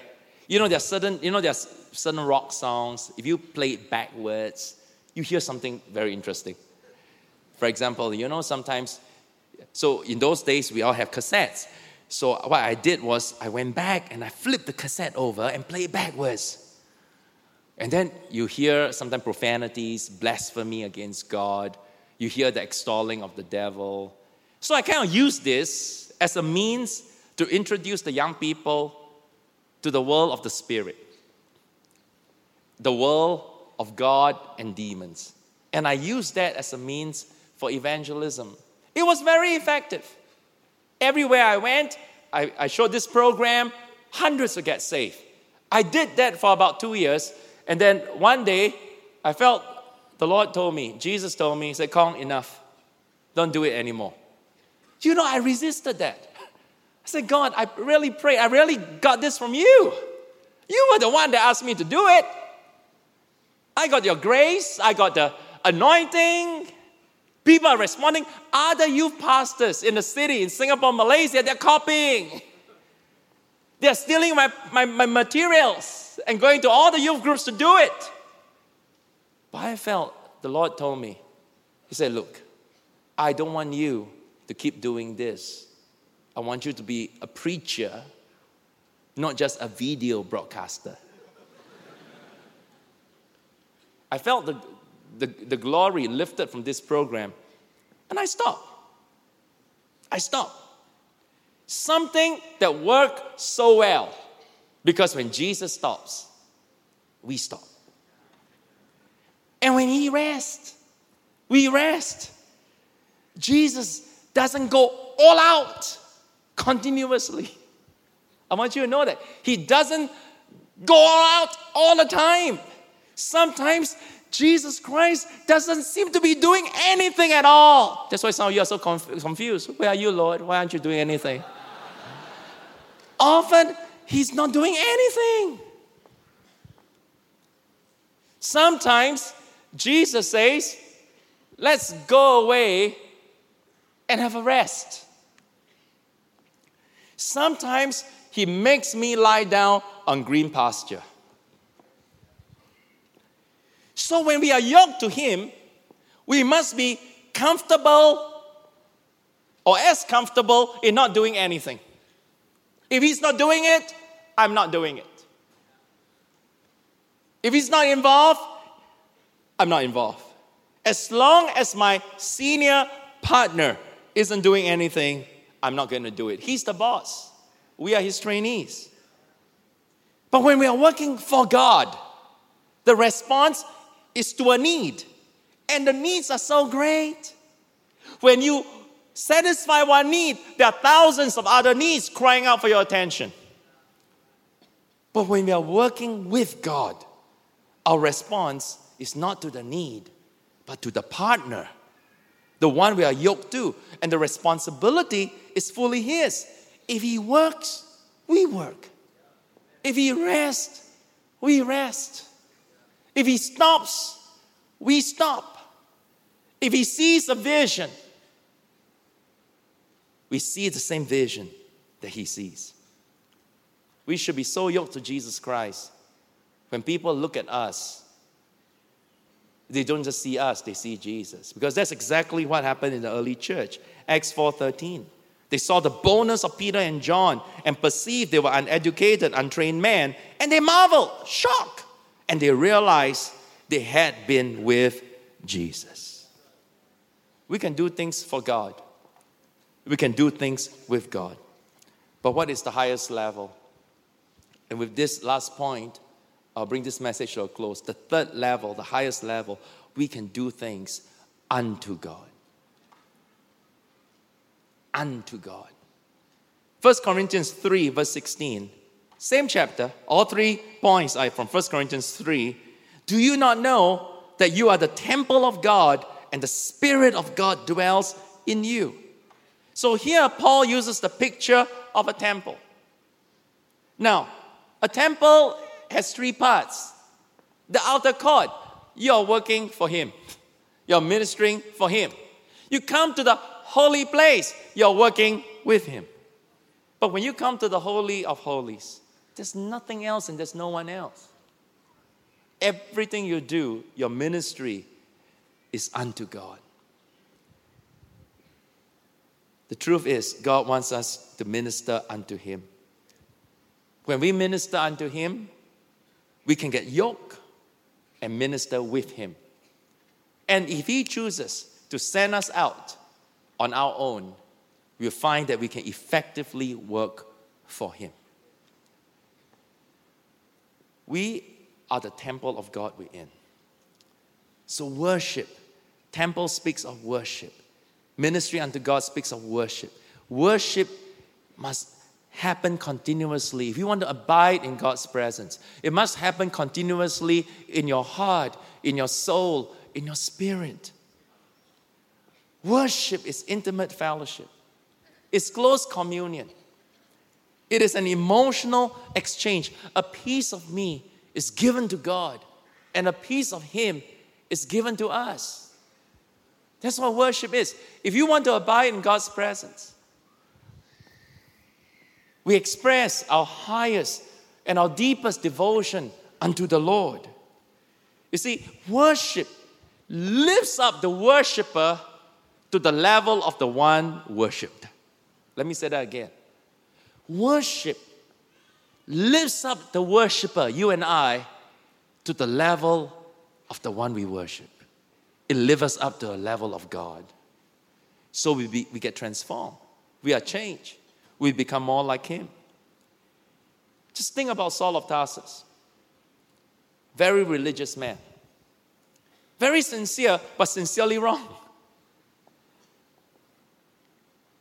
You know, there's certain, you know, there's certain rock songs, if you play it backwards, you hear something very interesting. For example, you know, sometimes, so in those days, we all have cassettes. So what I did was I went back and I flipped the cassette over and played it backwards. And then you hear sometimes profanities, blasphemy against God. You hear the extolling of the devil. So I kind of use this as a means to introduce the young people to the world of the spirit, the world of God and demons. And I used that as a means for evangelism. It was very effective. Everywhere I went, I, I showed this program, hundreds would get saved. I did that for about two years, and then one day I felt the Lord told me, Jesus told me, He said, Kong, enough. Don't do it anymore. You know, I resisted that. I said, God, I really pray. I really got this from you. You were the one that asked me to do it. I got your grace, I got the anointing. People are responding. Other youth pastors in the city, in Singapore, Malaysia, they're copying. They're stealing my, my, my materials and going to all the youth groups to do it. But I felt the Lord told me, He said, Look, I don't want you to keep doing this. I want you to be a preacher, not just a video broadcaster. I felt the, the, the glory lifted from this program, and I stopped. I stopped. Something that worked so well, because when Jesus stops, we stop. And when He rests, we rest. Jesus doesn't go all out continuously. I want you to know that. He doesn't go all out all the time. Sometimes Jesus Christ doesn't seem to be doing anything at all. That's why some of you are so conf- confused. Where are you, Lord? Why aren't you doing anything? Often, He's not doing anything. Sometimes, Jesus says, Let's go away and have a rest. Sometimes, He makes me lie down on green pasture. So when we are yoked to Him, we must be comfortable or as comfortable in not doing anything. If He's not doing it, I'm not doing it. If He's not involved, I'm not involved. As long as my senior partner isn't doing anything, I'm not going to do it. He's the boss. We are his trainees. But when we are working for God, the response is to a need. And the needs are so great. When you satisfy one need, there are thousands of other needs crying out for your attention. But when we are working with God, our response is not to the need, but to the partner, the one we are yoked to. And the responsibility is fully His. If He works, we work. If He rests, we rest. If he stops, we stop. If he sees a vision, we see the same vision that he sees. We should be so yoked to Jesus Christ. When people look at us, they don't just see us, they see Jesus. Because that's exactly what happened in the early church. Acts 4:13. They saw the boldness of Peter and John and perceived they were uneducated, untrained men, and they marveled, shocked and they realized they had been with Jesus. We can do things for God, we can do things with God. But what is the highest level? And with this last point, I'll bring this message to a close. The third level, the highest level, we can do things unto God. Unto God. 1 Corinthians 3, verse 16 same chapter, all three points are from 1 Corinthians 3. Do you not know that you are the temple of God and the Spirit of God dwells in you? So here, Paul uses the picture of a temple. Now, a temple has three parts. The outer court, you're working for Him, you're ministering for Him. You come to the holy place, you're working with Him. But when you come to the Holy of Holies, there's nothing else and there's no one else. everything you do, your ministry, is unto God. The truth is, God wants us to minister unto Him. When we minister unto Him, we can get yoke and minister with Him. And if He chooses to send us out on our own, we'll find that we can effectively work for Him. We are the temple of God we're in. So, worship, temple speaks of worship. Ministry unto God speaks of worship. Worship must happen continuously. If you want to abide in God's presence, it must happen continuously in your heart, in your soul, in your spirit. Worship is intimate fellowship, it's close communion. It is an emotional exchange. A piece of me is given to God, and a piece of Him is given to us. That's what worship is. If you want to abide in God's presence, we express our highest and our deepest devotion unto the Lord. You see, worship lifts up the worshiper to the level of the one worshiped. Let me say that again. Worship lifts up the worshiper, you and I, to the level of the one we worship. It lifts us up to a level of God. So we, be, we get transformed. We are changed. We become more like Him. Just think about Saul of Tarsus. Very religious man. Very sincere, but sincerely wrong.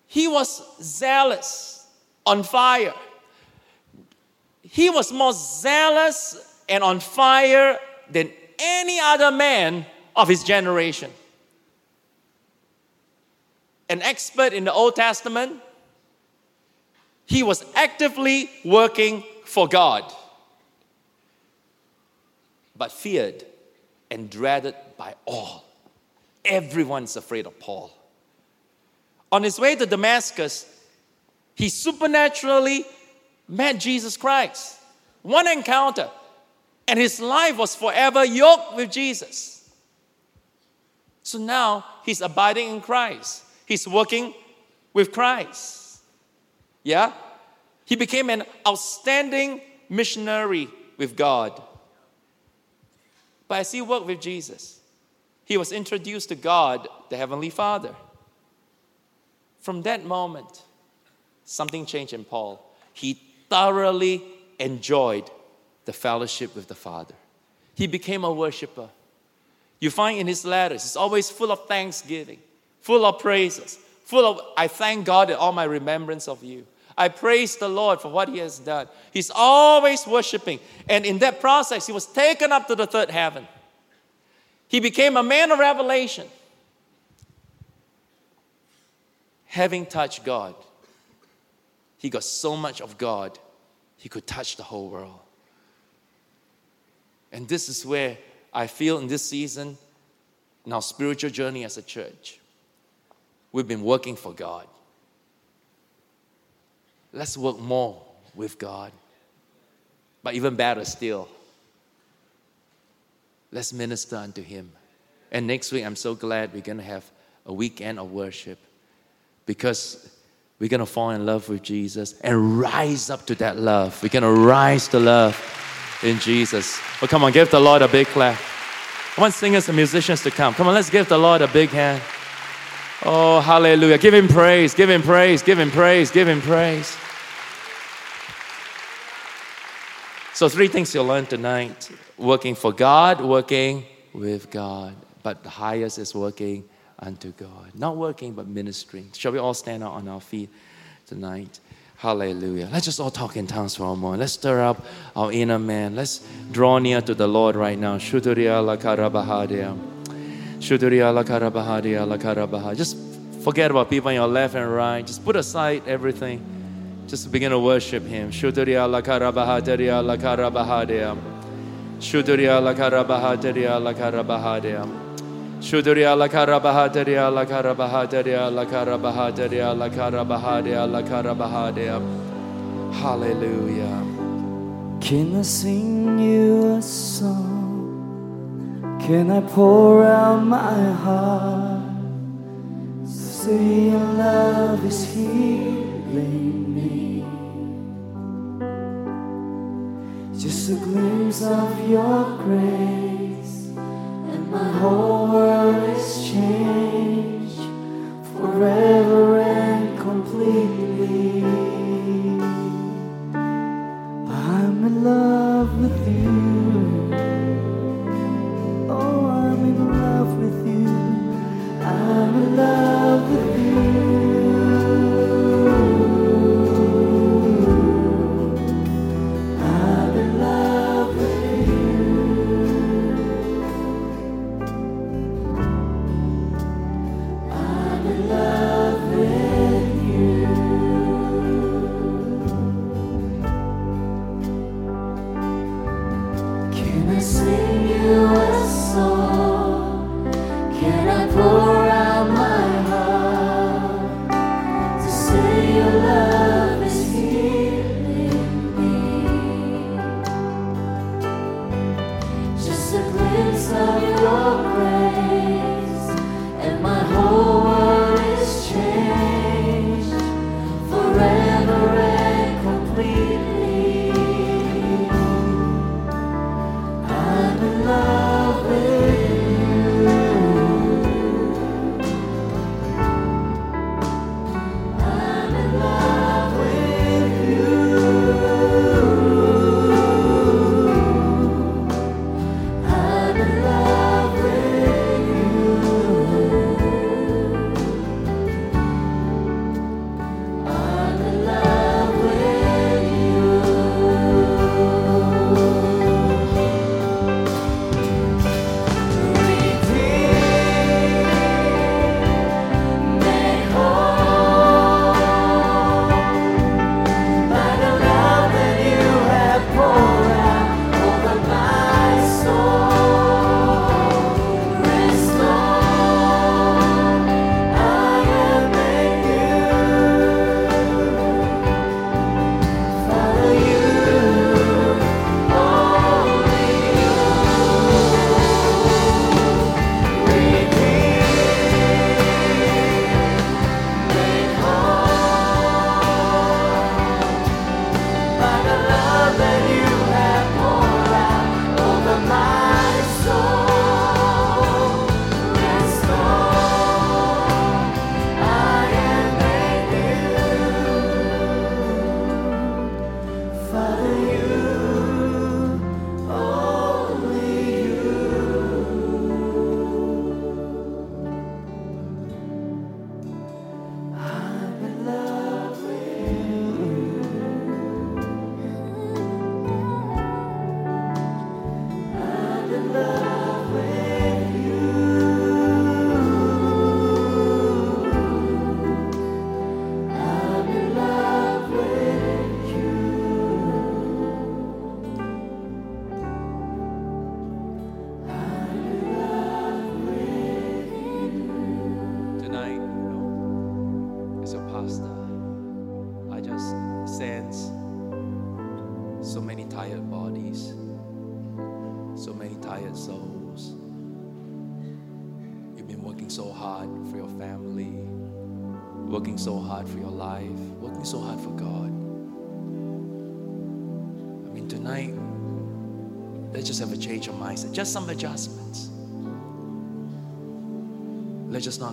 He was zealous, on fire. He was more zealous and on fire than any other man of his generation. An expert in the Old Testament, he was actively working for God, but feared and dreaded by all. Everyone's afraid of Paul. On his way to Damascus, he supernaturally met Jesus Christ. One encounter, and his life was forever yoked with Jesus. So now he's abiding in Christ, he's working with Christ. Yeah? He became an outstanding missionary with God. But as he worked with Jesus, he was introduced to God, the Heavenly Father. From that moment, something changed in Paul. He thoroughly enjoyed the fellowship with the Father. He became a worshiper. You find in his letters, he's always full of thanksgiving, full of praises, full of, I thank God in all my remembrance of you. I praise the Lord for what he has done. He's always worshiping. And in that process, he was taken up to the third heaven. He became a man of revelation. having touched God, he got so much of God, he could touch the whole world. And this is where I feel in this season, in our spiritual journey as a church, we've been working for God. Let's work more with God. But even better still, let's minister unto Him. And next week, I'm so glad we're going to have a weekend of worship because we're going to fall in love with Jesus and rise up to that love. We're going to rise to love in Jesus. Well, come on, give the Lord a big clap. I want singers and musicians to come. Come on, let's give the Lord a big hand. Oh, hallelujah. Give him praise, give him praise, give him praise, give him praise. So, three things you'll learn tonight working for God, working with God. But the highest is working unto God. Not working, but ministering. Shall we all stand up on our feet tonight? Hallelujah. Let's just all talk in tongues for a moment. Let's stir up our inner man. Let's draw near to the Lord right now. Just forget about people on your left and right. Just put aside everything. Just begin to worship Him. Lakarabahadiya lakarabahadiya. Shuduriya lakarabahadiya lakarabahadiya. Shuduria la karabahaderia la karabahaderia la karabahaderia la karabahaderia la karabahaderia. Hallelujah. Can I sing you a song Can I pour out my heart? Say your love is healing me. Just a glimpse of your grace, and my whole world is changed forever and completely. I'm in love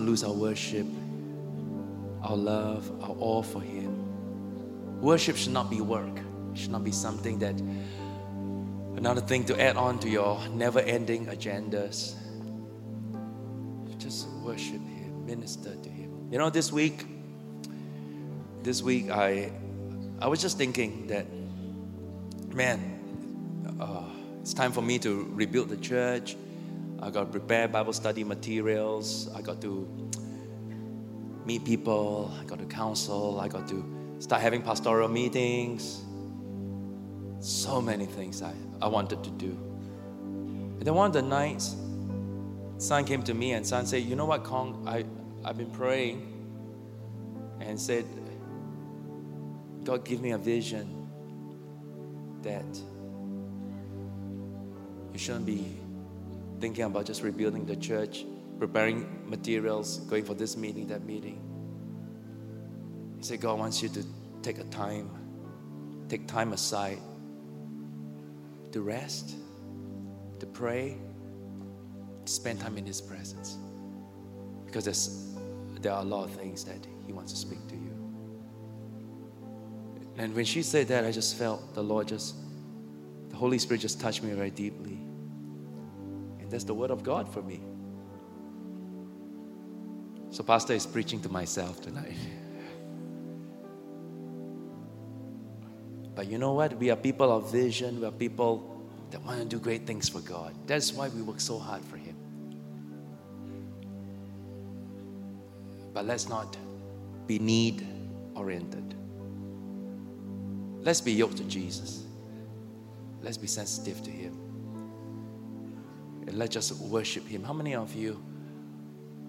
lose our worship, our love, our awe for Him. Worship should not be work, it should not be something that another thing to add on to your never ending agendas. Just worship Him, minister to Him. You know, this week, this week, I, I was just thinking that, man, uh, it's time for me to rebuild the church. I got to prepare Bible study materials. I got to meet people. I got to counsel. I got to start having pastoral meetings. So many things I, I wanted to do. And then one of the nights, Sun came to me and Sun said, You know what, Kong? I, I've been praying and said, God, give me a vision that you shouldn't be thinking about just rebuilding the church, preparing materials, going for this meeting, that meeting. He said, God wants you to take a time, take time aside to rest, to pray, to spend time in His presence. Because there are a lot of things that He wants to speak to you. And when she said that, I just felt the Lord just, the Holy Spirit just touched me very deeply. And that's the Word of God for me. So, Pastor is preaching to myself tonight. But you know what? We are people of vision. We are people that want to do great things for God. That's why we work so hard for Him. But let's not be need oriented. Let's be yoked to Jesus. Let's be sensitive to Him. And let's just worship Him. How many of you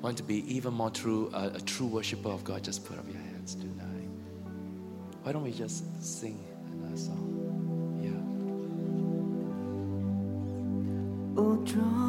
want to be even more true, a true worshiper of God? Just put up your hands tonight. Why don't we just sing another song? Yeah. Oh, draw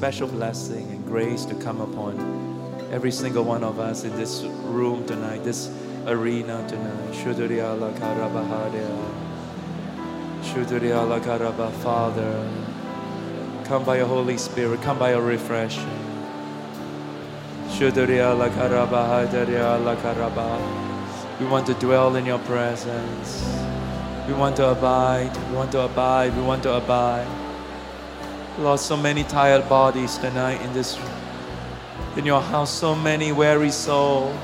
special blessing and grace to come upon every single one of us in this room tonight, this arena tonight. Shuduriya Lakarabahadea. Shuduriya Lakaraba, Father. Come by your Holy Spirit, come by your refreshing. Shuduriya Lakarabahadariya Lakaraba. We want to dwell in your presence. We want to abide. We want to abide. We want to abide. Lord, so many tired bodies tonight in this in your house, so many weary souls.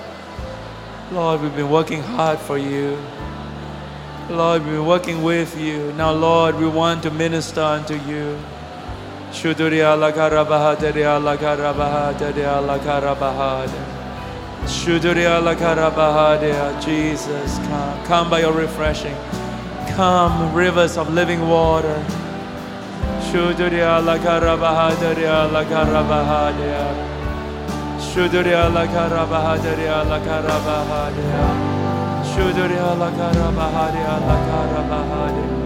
Lord, we've been working hard for you. Lord, we've been working with you. Now, Lord, we want to minister unto you. Shuduriya lakarabahadariya lakarabahadariya lakarabahadariya. Shuduriya lakarabahadariya. Jesus, come. Come by your refreshing. Come, rivers of living water. Shuduriya lakarabahadariya lakarabahadariya. Shuduriya lakarabahadariya lakarabahadariya. Shuduriya lakarabahadariya lakarabahadariya. Just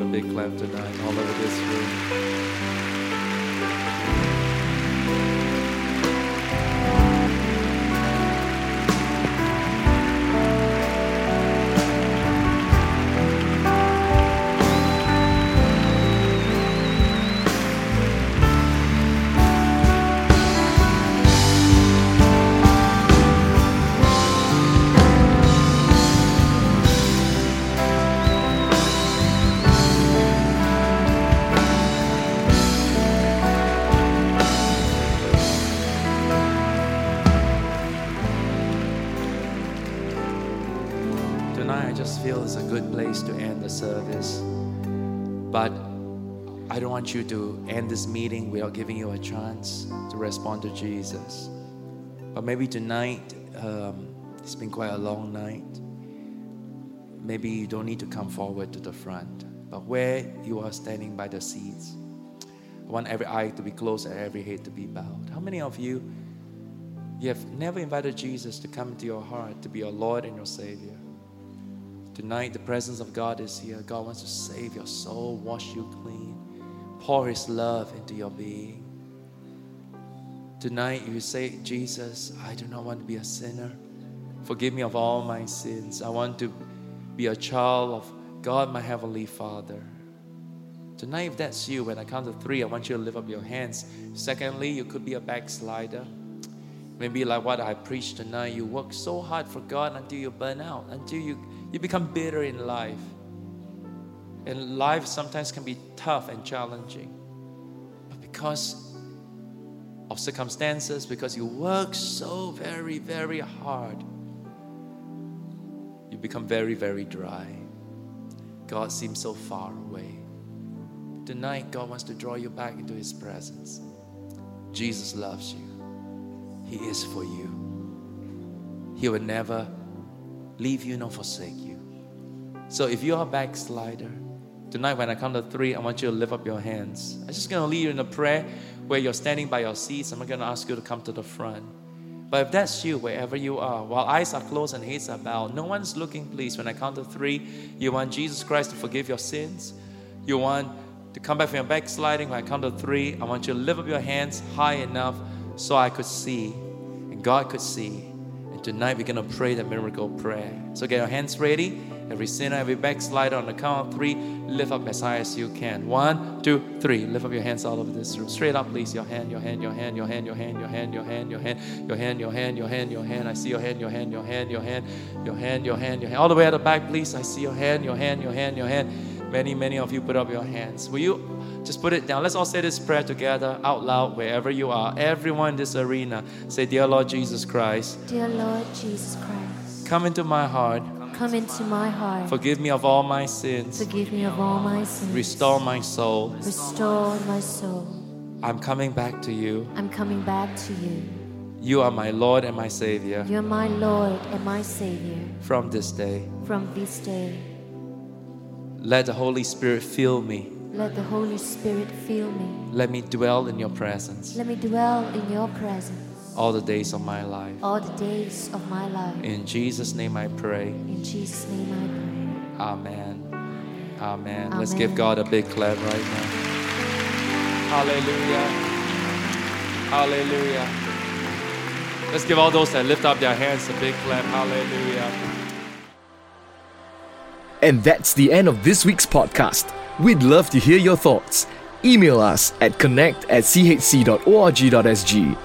a big clap tonight. All you to end this meeting without giving you a chance to respond to Jesus. But maybe tonight, um, it's been quite a long night. Maybe you don't need to come forward to the front. But where you are standing by the seats, I want every eye to be closed and every head to be bowed. How many of you you have never invited Jesus to come into your heart to be your Lord and your Savior? Tonight, the presence of God is here. God wants to save your soul, wash you clean, pour His love into your being. Tonight, you say, Jesus, I do not want to be a sinner. Forgive me of all my sins. I want to be a child of God, my Heavenly Father. Tonight, if that's you, when I count to three, I want you to lift up your hands. Secondly, you could be a backslider. Maybe like what I preached tonight, you work so hard for God until you burn out, until you, you become bitter in life. And life sometimes can be tough and challenging. But because of circumstances, because you work so very, very hard, you become very, very dry. God seems so far away. Tonight, God wants to draw you back into His presence. Jesus loves you. He is for you. He will never leave you nor forsake you. So if you're a backslider, tonight when I count to three, I want you to lift up your hands. I'm just going to lead you in a prayer where you're standing by your seats. I'm not going to ask you to come to the front. But if that's you, wherever you are, while eyes are closed and heads are bowed, no one's looking, please. When I count to three, you want Jesus Christ to forgive your sins. You want to come back from your backsliding, when I count to three, I want you to lift up your hands high enough so I could see and God could see. And tonight we're going to pray the miracle prayer. So get your hands ready. Every sinner, every backslider on the count of three, lift up as high as you can. One, two, three. Lift up your hands all over this room. Straight up, please. Your hand, your hand, your hand, your hand, your hand, your hand, your hand, your hand, your hand, your hand, your hand, your hand. I see your hand, your hand, your hand, your hand, your hand, your hand, your hand. All the way at the back, please. I see your hand, your hand, your hand, your hand. Many, many of you put up your hands. Will you just put it down? Let's all say this prayer together out loud wherever you are. Everyone in this arena, say, Dear Lord Jesus Christ, Dear Lord Jesus Christ, come into my heart. Come into my heart. Forgive me of all my sins. Forgive me of all my sins. Restore my soul. Restore my soul. I'm coming back to you. I'm coming back to you. You are my Lord and my Savior You're my Lord and my Savior. from this day. From this day, Let the Holy Spirit fill me. let the Holy Spirit fill me. Let me dwell in your presence Let me dwell in your presence all the days of my life. all the days of my life. In Jesus' name I pray. In Jesus' name I pray. Amen. Amen. Let's give God a big clap right now. Hallelujah. Hallelujah. Let's give all those that lift up their hands a big clap. Hallelujah. And that's the end of this week's podcast. We'd love to hear your thoughts. Email us at connect at chc.org.sg